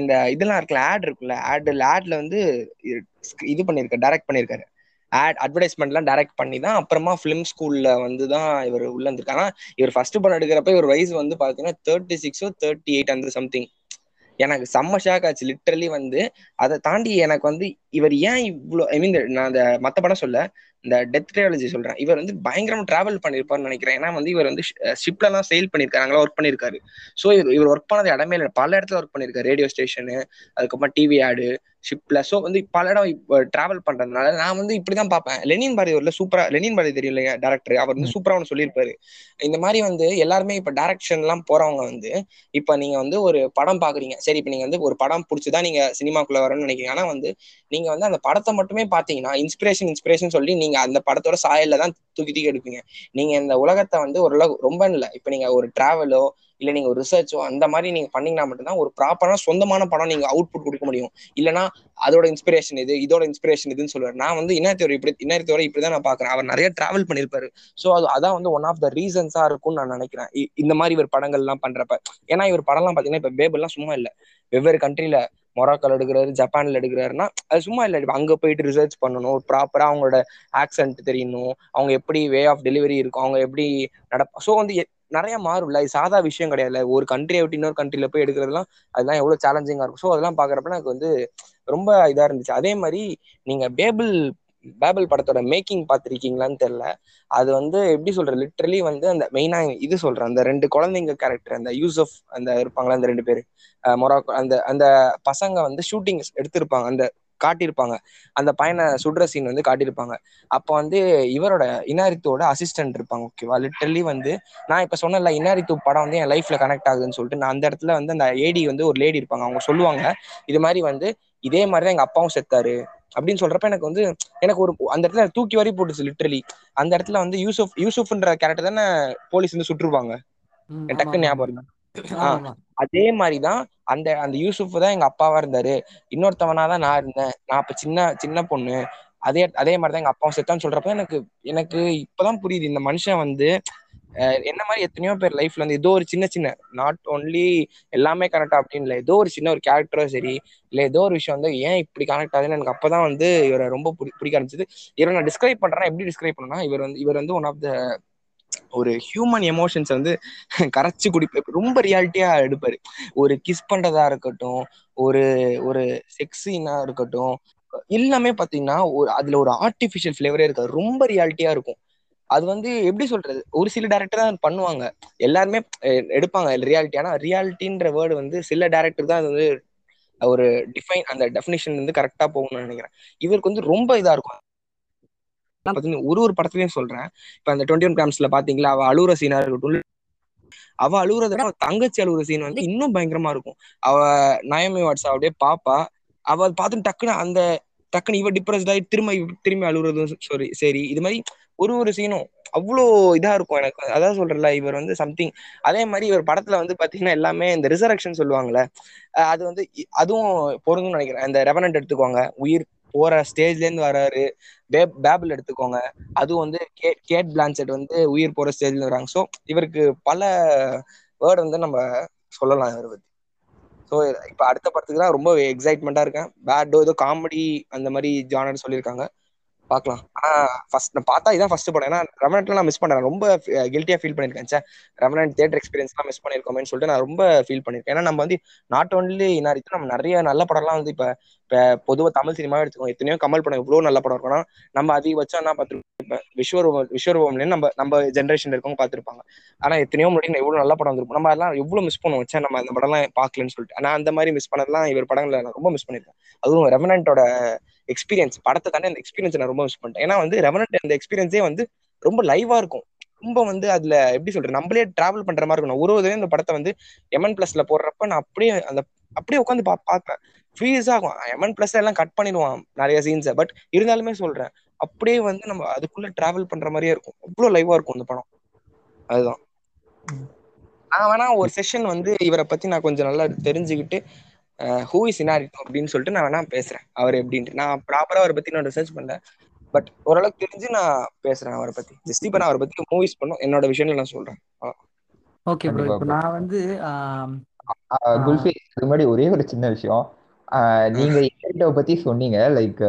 இந்த இதெல்லாம் இருக்குல்ல ஆட் இருக்குல்ல ஆட் ஆட்ல வந்து இது பண்ணிருக்காரு டைரக்ட் பண்ணிருக்காரு ஆட் அட்வர்டைஸ்மெண்ட்லாம் டைரக்ட் பண்ணி தான் அப்புறமா ஃபிலிம் ஸ்கூல்ல வந்து தான் இவர் உள்ள இருந்திருக்காங்க இவர் ஃபர்ஸ்ட் படம் எடுக்கிறப்ப இவர் வயசு வந்து பாத்தீங்கன்னா தேர்ட்டி சிக்ஸோ தேர்ட்டி எயிட் அந்த சம்திங் எனக்கு செம்ம ஷாக் ஆச்சு. லிட்டரலி வந்து அதை தாண்டி எனக்கு வந்து இவர் ஏன் இவ்வளோ ஐ மீன் நான் அந்த மத்த படம் சொல்ல இந்த டெத் ட்ரையாலஜி சொல்றேன். இவர் வந்து பயங்கரமா டிராவல் பண்ணிருப்பாருன்னு நினைக்கிறேன். ஏன்னா வந்து இவர் வந்து ஷிப்ல எல்லாம் செயில் பண்ணிருக்காரு ஒர்க் பண்ணிருக்காரு ஸோ இவர் இவர் ஒர்க் பண்ணது இடமே இல்லை. பல இடத்துல ஒர்க் பண்ணிருக்காரு ரேடியோ ஸ்டேஷனு அதுக்கப்புறம் டிவி ஆடு ஷிப்ல ஸோ வந்து பல இடம் டிராவல் பண்றதுனால நான் வந்து இப்படிதான் பார்ப்பேன். லெனின் பாரதி ஒரு சூப்பரா லெனின் பாரதி தெரியும் இல்லையா டேரக்டர் அவர் வந்து சூப்பரா ஒன்று சொல்லியிருப்பாரு. இந்த மாதிரி வந்து எல்லாருமே இப்ப டைரக்ஷன் எல்லாம் போறவங்க வந்து இப்ப நீங்க வந்து ஒரு படம் பாக்குறீங்க. சரி இப்ப நீங்க வந்து ஒரு படம் பிடிச்சதா நீங்க சினிமாக்குள்ள வரணும்னு நினைக்கிறீங்க. ஆனா வந்து நீங்க வந்து அந்த படத்தை மட்டுமே பாத்தீங்கன்னா இன்ஸ்பிரேஷன் இன்ஸ்பிரேஷன் சொல்லி நீங்க நீங்க அந்த படத்தோட சாயல்ல தான் தூக்கி தூக்கி எடுப்பீங்க. நீங்க இந்த உலகத்தை வந்து ஓரளவு ரொம்ப இல்லை. இப்ப நீங்க ஒரு டிராவலோ இல்ல நீங்க ஒரு ரிசர்ச்சோ அந்த மாதிரி நீங்க பண்ணீங்கன்னா மட்டும்தான் ஒரு ப்ராப்பரான சொந்தமான படம் நீங்க அவுட்புட் கொடுக்க முடியும். இல்லைன்னா அதோட இன்ஸ்பிரேஷன் இது இதோட இன்ஸ்பிரேஷன் இதுன்னு சொல்லுவார். நான் வந்து இன்னாத்தியோட இப்படி இன்னாத்தியோட இப்படிதான் நான் பாக்குறேன் அவர் நிறைய டிராவல் பண்ணிருப்பாரு சோ அது அதான் வந்து ஒன் ஆஃப் த ரீசன்ஸா இருக்கும்னு நான் நினைக்கிறேன். இ- இந்த மாதிரி இவர் படங்கள் எல்லாம் பண்றப்ப. ஏன்னா இவர் படம்லாம் பாத்தீங்கன்னா இப்ப பேபிள் எல்லாம் சும்மா இல்ல. வெவ்வேறு கண்ட்ரில மொராக்கோல எடுக்கிறாரு ஜப்பான்ல எடுக்கிறாருன்னா அது சும்மா இல்லை அங்க போயிட்டு ரிசர்ச் பண்ணணும் ப்ராப்பரா அவங்களோட ஆக்சன்ட் தெரியணும் அவங்க எப்படி வே ஆஃப் டெலிவரி இருக்கும் அவங்க எப்படி நடப்ப ஸோ வந்து நிறைய மாறும்ல இது சாதா விஷயம் கிடையாது ஒரு கண்ட்ரியை விட்டு இன்னொரு கண்ட்ரில போய் எடுக்கிறதுலாம் அதெல்லாம் எவ்வளவு சேலஞ்சிங்கா இருக்கும். ஸோ அதெல்லாம் பாக்குறப்ப எனக்கு வந்து ரொம்ப இதா இருந்துச்சு. அதே மாதிரி நீங்க பேபிள் பேபிள் படத்தோட மேக்கிங் பார்த்திருக்கீங்களான்னு தெரியல. அது வந்து எப்படி சொல்ற லிட்ரலி வந்து அந்த மெயினா இது சொல்றேன். அந்த ரெண்டு குழந்தைங்க கேரக்டர் அந்த யூசப் அந்த இருப்பாங்களா அந்த ரெண்டு பேரு மொராக்கோ அந்த அந்த பசங்க வந்து ஷூட்டிங் எடுத்திருப்பாங்க. அந்த காட்டியிருப்பாங்க. அந்த பையனை சுடுற சீன் வந்து காட்டியிருப்பாங்க. அப்போ வந்து இவரோட இனாரித்தோட அசிஸ்டன்ட் இருப்பாங்க ஓகேவா லிட்டரலி வந்து நான் இப்போ சொன்னல இனாரித்து படம் வந்து என் லைஃப்ல கனெக்ட் ஆகுதுன்னு சொல்லிட்டு நான் அந்த இடத்துல வந்து அந்த ஏடி வந்து ஒரு லேடி இருப்பாங்க. அவங்க சொல்லுவாங்க இது மாதிரி வந்து இதே மாதிரி தான் எங்கள் அப்பாவும் செத்தாரு. அப்படின்னு சொல்றப்ப எனக்கு வந்து எனக்கு ஒரு அந்த இடத்துல தூக்கி வரி போட்டுச்சு லிட்டரலி அந்த இடத்துல வந்து யூசுப் யூசுப்ன்ற கேரக்டர் தானே போலீஸ் வந்து டக்குன்னு ஆமா ஞாபகம் அதே மாதிரிதான் அந்த அந்த யூசுப் தான் எங்க அப்பாவா இருந்தாரு. இன்னொருத்தவனா தான் நான் இருந்தேன். நான் அப்ப சின்ன சின்ன பொண்ணு. அதே அதே மாதிரிதான் எங்க அப்பாவும் செத்தான்னு சொல்றப்ப எனக்கு எனக்கு இப்பதான் புரியுது. இந்த மனுஷன் வந்து என்ன மாதிரி எத்தனையோ பேர் லைஃப்ல வந்து ஏதோ ஒரு சின்ன சின்ன நாட் ஒன்லி எல்லாமே கனெக்ட் அப்படின்னு இல்லை. ஏதோ ஒரு சின்ன ஒரு கேரக்டரோ சரி இல்லை ஏதோ ஒரு விஷயம் வந்து ஏன் இப்படி கனெக்ட் ஆகுதுன்னு எனக்கு அப்பதான் வந்து இவரை ரொம்ப பிடி- பிடிக்க ஆரம்பிச்சது. இவரை நான் டிஸ்கிரைப் பண்றேன் எப்படி டிஸ்கிரைப் பண்ணனா இவர் வந்து இவர் வந்து ஒன் ஆஃப் த ஒரு ஹியூமன் எமோஷன்ஸ் வந்து கரைச்சு குடிப்பாரு ரொம்ப ரியாலிட்டியா எடுப்பாரு. ஒரு கிஸ் பண்றதா இருக்கட்டும் ஒரு ஒரு செக்ஸினா இருக்கட்டும் எல்லாமே பாத்தீங்கன்னா ஒரு அதுல ஒரு ஆர்டிபிஷியல் ஃபிளேவரே இருக்காது. ரொம்ப ரியாலிட்டியா இருக்கும். அது வந்து எப்படி சொல்றது? ஒரு சில டேரக்டர் தான் பண்ணுவாங்க. எல்லாருமே எடுப்பாங்க ரியாலிட்டி ஆனா ரியாலிட்டின்ற வேர்டு வந்து சில டேரக்டர் தான் அது வந்து ஒரு டிஃபைன் அந்த டெஃபினேஷன் வந்து கரெக்டா போகணும்னு நினைக்கிறேன். இவருக்கு வந்து ரொம்ப இதா இருக்கும். ஒரு ஒரு படத்துலயும் சொல்றேன். இப்ப அந்த டுவெண்ட்டி ஒன் கிராம்ஸ்ல பாத்தீங்களா? அவ அழுற சீனா இருக்கட்டும் அவ அழுகுறத விட அவ தங்கச்சி அழுகுற சீன் வந்து இன்னும் பயங்கரமா இருக்கும். அவ நயமி வாட்ஸ் அப்படியே பாப்பா அவ பார்த்து டக்குன்னு அந்த டக்குன்னு இவ டிப்ரெஸ்ட் ஆகி திரும்ப திரும்பி அழுகுறதும் சாரி சரி. இது மாதிரி ஒரு ஒரு சீனும் அவ்வளோ இதா இருக்கும் எனக்கு. அதான் சொல்றல இவர் வந்து சம்திங் அதே மாதிரி இவர் படத்துல வந்து பாத்தீங்கன்னா எல்லாமே இந்த ரிசரக்ஷன் சொல்லுவாங்கல்ல அது வந்து அதுவும் பொருந்தும் நினைக்கிறேன். இந்த ரெவனண்ட் எடுத்துக்கோங்க. உயிர் போற ஸ்டேஜ்ல இருந்து வராரு. பேப் பேபிள் எடுத்துக்கோங்க. அதுவும் வந்து கேட் பிளான்செட் வந்து உயிர் போற ஸ்டேஜ்ல வராங்க. ஸோ இவருக்கு பல வேர்டு வந்து நம்ம சொல்லலாம் இவரை பத்தி. ஸோ இப்போ அடுத்த படத்துக்கு தான் ரொம்ப எக்ஸைட்மெண்ட்டாக இருக்கேன். பேட்டோ ஏதோ காமெடி அந்த மாதிரி ஜானர் சொல்லியிருக்காங்க. பார்க்கலாம். ஆனால் ஃபர்ஸ்ட் நான் பார்த்தா இதான் ஃபர்ஸ்ட் படம். ஏன்னா ரெவனண்ட்ல நான் மிஸ் பண்ணேன் ரொம்ப கில்ட்டியா ஃபீல் பண்ணியிருக்கேன் சார். ரெவனண்ட் தேட்டர் எக்ஸ்பீரியன்ஸ்லாம் மிஸ் பண்ணியிருக்கோமேனு சொல்லிட்டு நான் ரொம்ப ஃபீல் பண்ணியிருக்கேன். ஏன்னா நம்ம வந்து நாட் ஒன்லி இன்னாரித்து நம்ம நிறைய நல்ல படம்லாம் வந்து இப்போ இப்போ பொதுவாக தமிழ் சினிமாவே எடுத்துக்கோங்க. எத்தனையோ கமல் படம் இவ்வளோ நல்ல படம் இருக்கும்னா நம்ம அதிகபட்சம் என்ன பார்த்துருக்கோம் விஸ்வரூபம் விஸ்வரூபம்னு நம்ம நம்ம ஜென்ரேஷன் இருக்கவங்க பார்த்துருப்பாங்க. ஆனா எத்தனையோ முன்னாடி எவ்வளவு நல்ல படம் வந்திருக்கும். நம்ம அதெல்லாம் எவ்வளவு மிஸ் பண்ணுவோம். ச்சே நம்ம அந்த படம்லாம் பார்க்கலன்னு சொல்லிட்டு. நான் அந்த மாதிரி மிஸ் பண்ணதெல்லாம் இவர் படங்களை நான் ரொம்ப மிஸ் பண்ணிருக்கேன் அதுவும் ரெவனண்டோட எக்ஸ்பீரியன்ஸ் படத்தை தாண்டி அந்த எக்ஸ்பீரியன்ஸ் நான் ரொம்ப மிஸ் பண்ணிட்டேன். ஏன்னா வந்து ரெவனண்ட் அந்த எக்ஸ்பீரியன்ஸே வந்து ரொம்ப லைவா இருக்கும். ரொம்ப வந்து அதுல எப்படி சொல்றது? நம்மளே டிராவல் பண்ற மாதிரி இருக்கும். ஒரு ஒரு இந்த படத்தை வந்து எம்என் பிளஸ்ல போடுறப்ப நான் அப்படியே அந்த அப்படியே உட்காந்து பா பார்ப்பேன். ஃபீஸ் ஆகும். எம்என் பிளஸ் எல்லாம் கட் பண்ணிடுவான். நிறைய சீன்ஸை பட் இருந்தாலுமே சொல்றேன். அப்படியே வந்து நம்ம அதுக்குள்ள டிராவல் பண்ற மாதிரியே இருக்கும். அவ்வளவு லைவா இருக்கும் அந்த படம். அதுதான். நான் வேணா ஒரு செஷன் வந்து இவரை பத்தி நான் கொஞ்சம் நல்லா தெரிஞ்சுக்கிட்டு ஹூ இஸ் இனாரிட்டோ அப்படின்னு சொல்லிட்டு நான் வேணா பேசுறேன். அவர் எப்படின்ட்டு. நான் ப்ராப்பரா அவரை பத்தி நான் ரிசர்ச் பண்ணல. பட் ஓரளவுக்கு தெரிஞ்சு நான் பேசுறேன் அவரை பத்தி. ஜஸ்ட் இப்ப நான் அவரை பத்தி மூவிஸ் பண்ணும். என்னோட விஷயங்கள் நான் சொல்றேன். ஓகே ப்ரோ இப்போ. நான் வந்து குல்ஃபி முன்னாடி ஒரே ஒரு சின்ன விஷயம். நீங்க பத்தி சொன்னீங்க. லைக்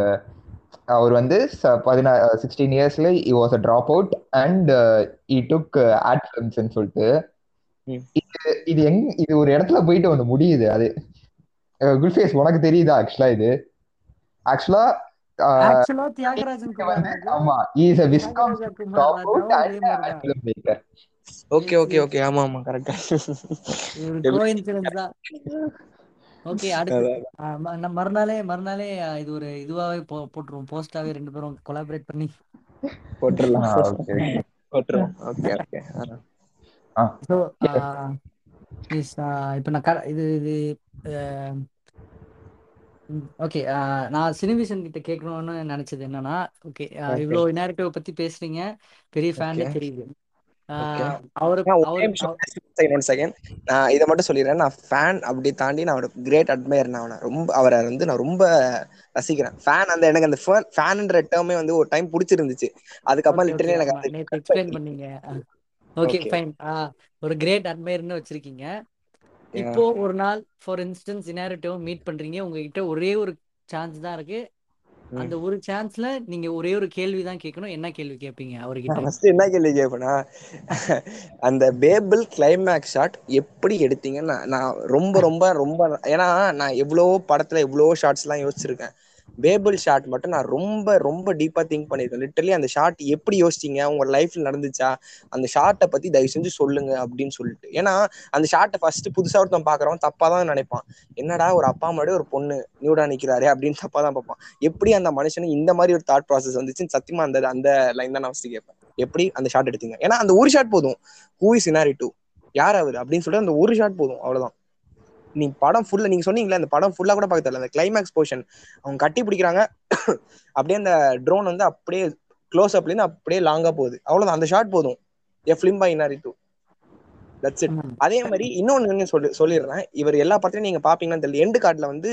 அவர் வந்து பதினா சிக்ஸ்டீன் இயர்ஸ்ல he was a drop out and he took odd ஃபிலிம்ஸ்ன்னு சொல்லிட்டு. இது இது எங் இது ஒரு இடத்துல போயிட்டு வந்து முடியுது அது. குல்ஃபேஸ் உனக்கு தெரியுதா ஆக்சுவலா இது? ஆக்சுவலா ஆமா is a Viscom drop out and film maker okay okay okay ஆமா ஆமா கரெக்டா ஒரு கோஇன்சிடென்ஸ் தான். ஓகே அடுத்து. மறுநாளே மறுநாளே இது ஒரு இதுவாவே போ போட்டுருவோம். போஸ்டாவே ரெண்டு பேரும் கொலாபரேட் பண்ணி. ஓகே போட்டுருவோம். Okay okay. இப்போ நான் க இது இது ஓகே நான் சினிவிஷன் கிட்ட கேட்கணும்னு நினைச்சது என்னன்னா ஓகே Okay. இவ்வளோ இன்னாரிட்டிவ் பத்தி பேசுறீங்க. பெரிய Okay. தெரியுது. இதை மட்டும் சொல்லிடுறேன். நான் ஃபேன் அப்படி தாண்டி நான் அவரோட கிரேட் அட்மையர் நான் அவனை. ரொம்ப அவரை வந்து நான் ரொம்ப ரசிக்கிறேன். ஃபேன் அந்த எனக்கு அந்த ஃபேன்ன்ற டேர்மே வந்து ஒரு டைம் பிடிச்சிருந்துச்சு. அதுக்கப்புறம் லிட்டரலி எனக்கு எக்ஸ்பிளைன் பண்ணீங்க. ஓகே. ஃபைன் ஒரு கிரேட் அட்மையர்னு வச்சிருக்கீங்க. இப்போ ஒரு நாள் ஃபார் இன்ஸ்டன்ஸ் இனாரிட்டிவ் மீட் பண்றீங்க. உங்ககிட்ட ஒரே ஒரு சான்ஸ் தான் இருக்கு. அந்த ஒரு சான்ஸ்ல நீங்க ஒரே ஒரு கேள்வி தான் கேட்கணும். என்ன கேள்வி கேட்பீங்க அவர்கிட்ட? ஃபர்ஸ்ட் என்ன கேள்வி கேட்பேனா அந்த பேபிள் கிளைமேக்ஸ் ஷாட் எப்படி எடுத்தீங்கன்னு நான் ரொம்ப ரொம்ப ரொம்ப ஏன்னா நான் எவ்வளவோ படத்துல எவ்வளவோ ஷார்ட்ஸ் எல்லாம் யோசிச்சிருக்கேன். பேபிள் ஷாட் மட்டும் நான் ரொம்ப ரொம்ப டீப்பா திங்க் பண்ணியிருக்கேன். லிட்டரலி அந்த ஷாட் எப்படி யோசிச்சீங்க? உங்க லைஃப்ல நடந்துச்சா? அந்த ஷார்ட்டை பத்தி தயவு செஞ்சு சொல்லுங்க அப்படின்னு சொல்லிட்டு. ஏன்னா அந்த ஷார்ட்டை ஃபர்ஸ்ட் புதுசா ஒருத்தன் பாக்குறவன் தப்பா தான் நினைப்பான். என்னடா ஒரு அப்பா முன்னாடி ஒரு பொண்ணு நியூடா நிக்கிறாரு அப்படின்னு தப்பா தான் பார்ப்பான். எப்படி அந்த மனுஷனுக்கு இந்த மாதிரி ஒரு தாட் ப்ராசஸ் வந்துச்சுன்னு சத்தியமா அந்த அந்த லைன் தான் நான் ஃபஸ்ட்டு கேட்பேன். எப்படி அந்த ஷாட் எடுத்தீங்க? ஏன்னா அந்த ஒரு ஷாட் போதும். ஹூ இஸ் இனாரி டூ யார் அவர்? அப்படின்னு சொல்லிட்டு அந்த ஒரு ஷாட் போதும். அவ்வளவுதான். நீ படம் ஃபுல்லா நீங்க சொன்னீங்களே அந்த படம் ஃபுல்லா கூட பார்க்க தெரியல அந்த கிளைமேக்ஸ் போர்ஷன் அவங்க கட்டி பிடிக்கிறாங்க. அப்படியே அந்த ட்ரோன் வந்து அப்படியே க்ளோஸ் அப்ல இருந்து அப்படியே லாங்கா போகுது. அவ்வளவுதான். அந்த ஷாட் போதும். A film by Inarritu that's it அதே மாதிரி இன்னொன்னு சொல்லி சொல்லிடுறேன். இவர் எல்லா படத்தையும் நீங்க பாப்பீங்கன்னு தெரியல. எண்டு கார்டுல வந்து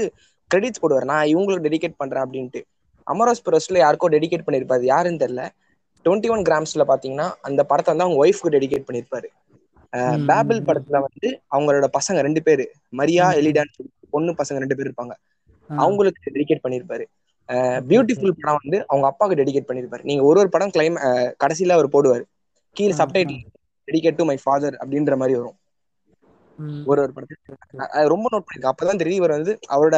கிரெடிட்ஸ் போடுவார். நான் இவங்களுக்கு டெடிகேட் பண்றேன் அப்படின்ட்டு. அமரோஸ் பிரஸ்ல யாருக்கோ டெடிகேட் பண்ணிருப்பாரு. யாருன்னு தெரியல. டுவெண்ட்டி ஒன் கிராம்ஸ்ல பாத்தீங்கன்னா அந்த படத்தை வந்து அவங்க ஒய்ஃப்க்கு டெடிகேட் பண்ணிருப்பாரு. பேபிள் படத்துல வந்து அவங்களோட பசங்க ரெண்டு பேரு. மரியா. எலிடான் பொண்ணு பசங்க ரெண்டு பேர் இருப்பாங்க. அவங்களுக்கு டெடிகேட் பண்ணிருப்பாரு. okay, பியூட்டிஃபுல் படம் வந்து அவங்க அப்பாவுக்கு டெடிகேட் பண்ணிருப்பாரு. நீங்க ஒரு ஒரு படம் கிளைம் கடைசியில அவர் போடுவார். கீழே subtitle dedicate to my father அப்படின்ற மாதிரி வரும். ஒரு ஒரு படத்துக்கு ரொம்ப நோட் பண்ணிருக்கேன் அப்பதான் தெரியும் இவர் வந்து அவரோட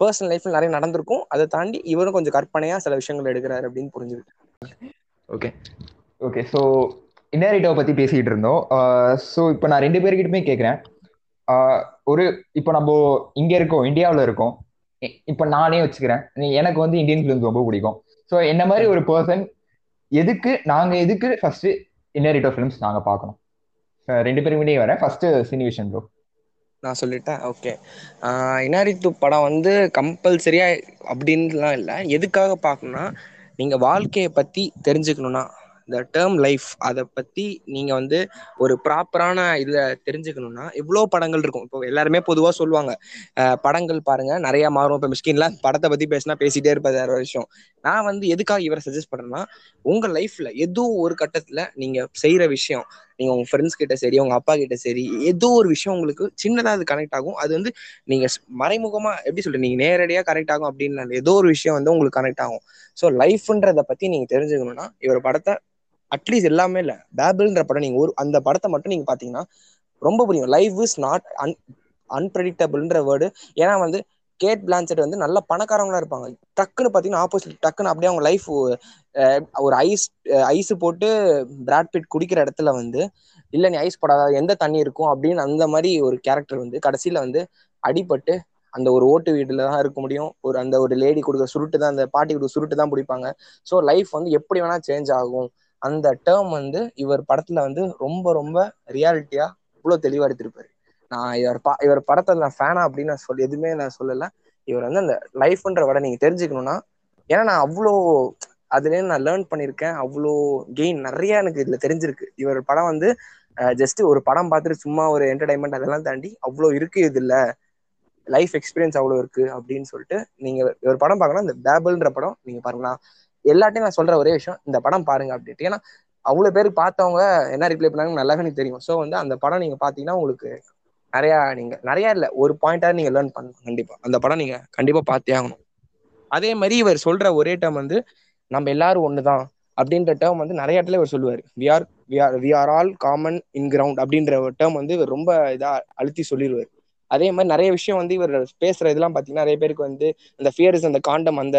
பர்சனல் லைஃப்ல நிறைய நடந்திருக்கும். அதை தாண்டி இவரும் கொஞ்சம் கற்பனையா சில விஷயங்கள் எடுக்கிறாரு அப்படின்னு புரிஞ்சுக்கிட்டு ஓகே. ஓகே. ஸோ இன்னாரிட்டோவை பற்றி பேசிட்டு இருந்தோம். ஸோ இப்போ நான் ரெண்டு பேர்கிட்டயுமே கேட்குறேன் ஒரு இப்போ நம்ம இங்கே இருக்கோம் இந்தியாவில் இருக்கோம். இப்போ நானே வச்சுக்கிறேன். நீ- எனக்கு வந்து இந்தியன் ஃபிலிம்ஸ் ரொம்ப பிடிக்கும். ஸோ என்ன மாதிரி ஒரு பர்சன் எதுக்கு நாங்கள் எதுக்கு ஃபர்ஸ்ட் இன்னேரிட்டோ ஃபிலிம்ஸ் நாங்கள் பார்க்கணும்? ரெண்டு பேருமே வரேன். ஃபர்ஸ்ட் சினிவிஷன் ப்ரோ நான் சொல்லிட்டேன். ஓகே இனாரித்து படம் வந்து கம்பல்சரியா அப்படின்லாம் இல்லை. எதுக்காக பார்க்கணும்னா நீங்கள் வாழ்க்கையை பற்றி தெரிஞ்சுக்கணுன்னா இந்த டேர்ம் லைஃப் அதை பற்றி நீங்கள் வந்து ஒரு ப்ராப்பரான இதில் தெரிஞ்சுக்கணுன்னா எவ்வளோ படங்கள் இருக்கும். இப்போ எல்லாருமே பொதுவாக சொல்லுவாங்க படங்கள் பாருங்க நிறைய மாறும். இப்போ மிஸ்கின்லாம் படத்தை பற்றி பேசினா பேசிட்டே இருப்பது ஒரு விஷயம். நான் வந்து எதுக்காக இவரை சஜஸ்ட் பண்ணுறேன்னா உங்கள் லைஃப்பில் ஏதோ ஒரு கட்டத்தில் நீங்கள் செய்கிற விஷயம் நீங்க உங்க ஃப்ரெண்ட்ஸ் கிட்ட சரி உங்க அப்பா கிட்ட சரி ஏதோ ஒரு விஷயம் உங்களுக்கு சின்னதா அது கனெக்ட் ஆகும். அது வந்து நீங்க மறைமுகமா எப்படி சொல்ற நீங்க நேரடியா கனெக்ட் ஆகும் அப்படின்னு ஏதோ ஒரு விஷயம் வந்து உங்களுக்கு கனெக்ட் ஆகும். ஸோ லைஃப்ன்றத பத்தி நீங்க தெரிஞ்சுக்கணும்னா இவர் படத்தை அட்லீஸ்ட் எல்லாமே இல்ல பேபிள்ன்ற படம் நீங்க ஒரு அந்த படத்தை மட்டும் நீங்க பாத்தீங்கன்னா ரொம்ப புரியும். லைஃப் இஸ் நாட் அன் அன்பிரடிக்டபிள்ன்ற வேர்டு ஏன்னா வந்து கேட் பிளான்செட் வந்து நல்ல பணக்காரங்களா இருப்பாங்க. டக்குன்னு பாத்தீங்கன்னா ஆப்போசிட் டக்குன்னு அப்படியே அவங்க லைஃப் ஒரு ஐஸ் ஐஸ் போட்டு பிராட்பிட் குடிக்கிற இடத்துல வந்து இல்ல நீ ஐஸ் போடாத எந்த தண்ணி இருக்கும்? அப்படின்னு அந்த மாதிரி ஒரு கேரக்டர் வந்து கடைசியில வந்து அடிபட்டு அந்த ஒரு ஓட்டு வீட்டுல தான் இருக்க முடியும். ஒரு அந்த ஒரு லேடி கொடுக்குற சுருட்டு தான் அந்த பாட்டி கொடுக்குற சுருட்டு தான் பிடிப்பாங்க. ஸோ லைஃப் வந்து எப்படி வேணா சேஞ்ச் ஆகும். அந்த டேர்ம் வந்து இவர் படத்துல வந்து ரொம்ப ரொம்ப ரியாலிட்டியா இவ்வளோ தெளிவா எடுத்திருப்பாரு. நான் இவர் பா இவர் படத்தை நான் ஃபேனா அப்படின்னு நான் சொல்லி எதுவுமே நான் சொல்லல. இவர் வந்து அந்த லைஃப்ன்ற விட நீங்க தெரிஞ்சுக்கணும்னா ஏன்னா நான் அவ்வளோ அதுலேருந்து நான் லேர்ன் பண்ணியிருக்கேன் அவ்வளோ கெயின் நிறைய எனக்கு இதில் தெரிஞ்சிருக்கு. இவர் படம் வந்து ஜஸ்ட் ஒரு படம் பார்த்துட்டு சும்மா ஒரு என்டர்டைன்மெண்ட் அதெல்லாம் தாண்டி அவ்வளோ இருக்கு இதில். லைஃப் எக்ஸ்பீரியன்ஸ் அவ்வளோ இருக்கு அப்படின்னு சொல்லிட்டு நீங்க ஒரு படம் பார்க்கணும் இந்த பேபிள்ன்ற படம் நீங்க பாருங்களா. எல்லாட்டையும் நான் சொல்ற ஒரே விஷயம் இந்த படம் பாருங்க அப்படின்ட்டு. ஏன்னா அவ்வளோ பேர் பார்த்தவங்க என்ன ரிப்ளை பண்ணாங்க நல்லாவே எனக்கு தெரியும். ஸோ வந்து அந்த படம் நீங்க பார்த்தீங்கன்னா உங்களுக்கு நிறையா நீங்க நிறையா இல்லை ஒரு பாயிண்டாக நீங்க லேர்ன் பண்ணணும் கண்டிப்பா. அந்த படம் நீங்க கண்டிப்பா பார்த்தே ஆகணும். அதே மாதிரி இவர் சொல்ற ஒரே டைம் வந்து நம்ம எல்லாரும் ஒண்ணுதான் அப்படின்ற டேர்ம் வந்து நிறைய இடத்துல இவர் சொல்லுவார். We are we are we are all common in ground அப்படின்ற ஒரு டேர்ம் வந்து இவர் ரொம்ப இதா அழுத்தி சொல்லிடுவார் அதே மாதிரி நிறைய விஷயம் வந்து இவர் பேசுற இதெல்லாம் பாத்தீங்கன்னா நிறைய பேருக்கு வந்து அந்த ஃபியர்ஸ் அந்த காண்டம் அந்த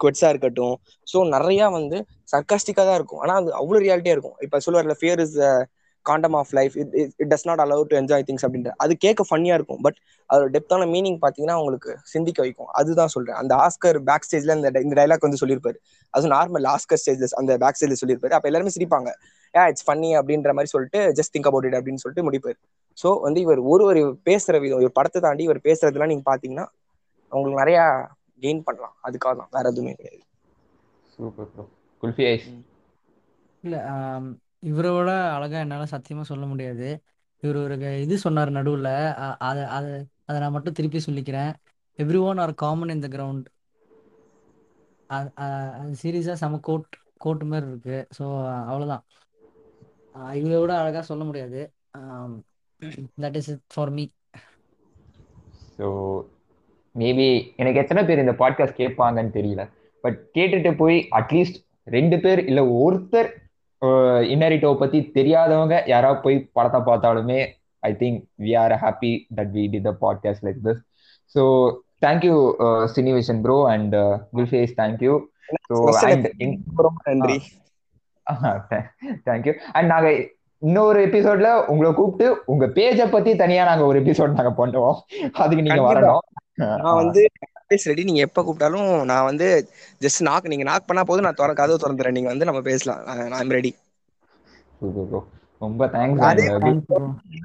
குவெட்ஸா இருக்கட்டும். ஸோ நிறைய வந்து சர்க்காஸ்டிக்கா தான் இருக்கும். ஆனா அது அவ்வளவு ரியாலிட்டியா இருக்கும். இப்ப சொல்லுவார்ல fear is condom of life. It it does not allow to enjoy things அப்படின்ற. அது கேட்க ஃபன்னியா இருக்கும். பட் அதோட டெப்தான மீனிங் பாத்தீங்கன்னா உங்களுக்கு சிந்திக்க வைக்கும். அதுதான் சொல்றேன். அந்த ஆஸ்கர் பேக் ஸ்டேஜ்ல இந்த இந்த டைலாக் வந்து சொல்லியிருப்பாரு. அது நார்மல் ஆஸ்கர் ஸ்டேஜ்ல அந்த பேக் ஸ்டேஜ்ல சொல்லியிருப்பாரு. அப்ப எல்லாருமே சிரிப்பாங்க. ஏ இட்ஸ் ஃபன்னி அப்படின்ற மாதிரி சொல்லிட்டு ஜஸ்ட் திங்க் அபவுட் இட் அப்படின்னு சொல்லிட்டு முடிப்பாரு. ஸோ வந்து இவர் ஒரு ஒரு பேசுற விதம் இவர் படத்தை தாண்டி இவர் பேசுறதுலாம் நீங்க பாத்தீங்கன்னா உங்களுக்கு நிறைய கெயின் பண்ணலாம். அதுக்காக தான். வேற எதுவுமே கிடையாது. சூப்பர் ப்ரோ குல்ஃபி ஐஸ் இல்ல இவரை விட அழகா என்னால சத்தியமா சொல்ல முடியாது. இவர் ஒரு க- இது சொன்னார் நடுவுல அ- அதை அதை அதை நான் மட்டும் திருப்பி சொல்லிக்கிறேன். Everyone are common in the ground அது சீரியஸா செம கோட் கோட் மாதிரி இருக்கு. ஸோ அவ்வளோதான் இவரை விட அழகா சொல்ல முடியாது. That is it for me so maybe எனக்கு எத்தனை பேர் இந்த பாட்காஸ்ட் கேட்பாங்கன்னு தெரியல. பட் கேட்டுட்டு போய் அட்லீஸ்ட் ரெண்டு பேர் இல்லை ஒருத்தர் இன்னரிட்டோவை பற்றி தெரியாதவங்க யாராவது போய் படத்தை பார்த்தாலுமே I think we are happy that we did the podcast like this so thank you Cinevision bro and குல்ஃபேஸ் thank you so ரொம்ப நன்றி. தேங்க்யூ அண்ட் நாங்க இன்னொரு எபிசோட்ல உங்களை கூப்பிட்டு உங்க பேஜை பத்தி தனியா நாங்க ஒரு எபிசோட் நாங்க பண்ணுவோம். அதுக்கு நீங்க. வரணும். நான் வந்து ரெடி நீங்க எப்ப கூப்பிட்டாலும் நான் வந்து ஜஸ்ட் நாக் நீங்க நாக் பண்ணா போதும். நான் திற கதவு திறந்துறேன். நீங்க வந்து நம்ம பேசலாம். நான் ரெடி ரொம்ப தேங்க்ஸ்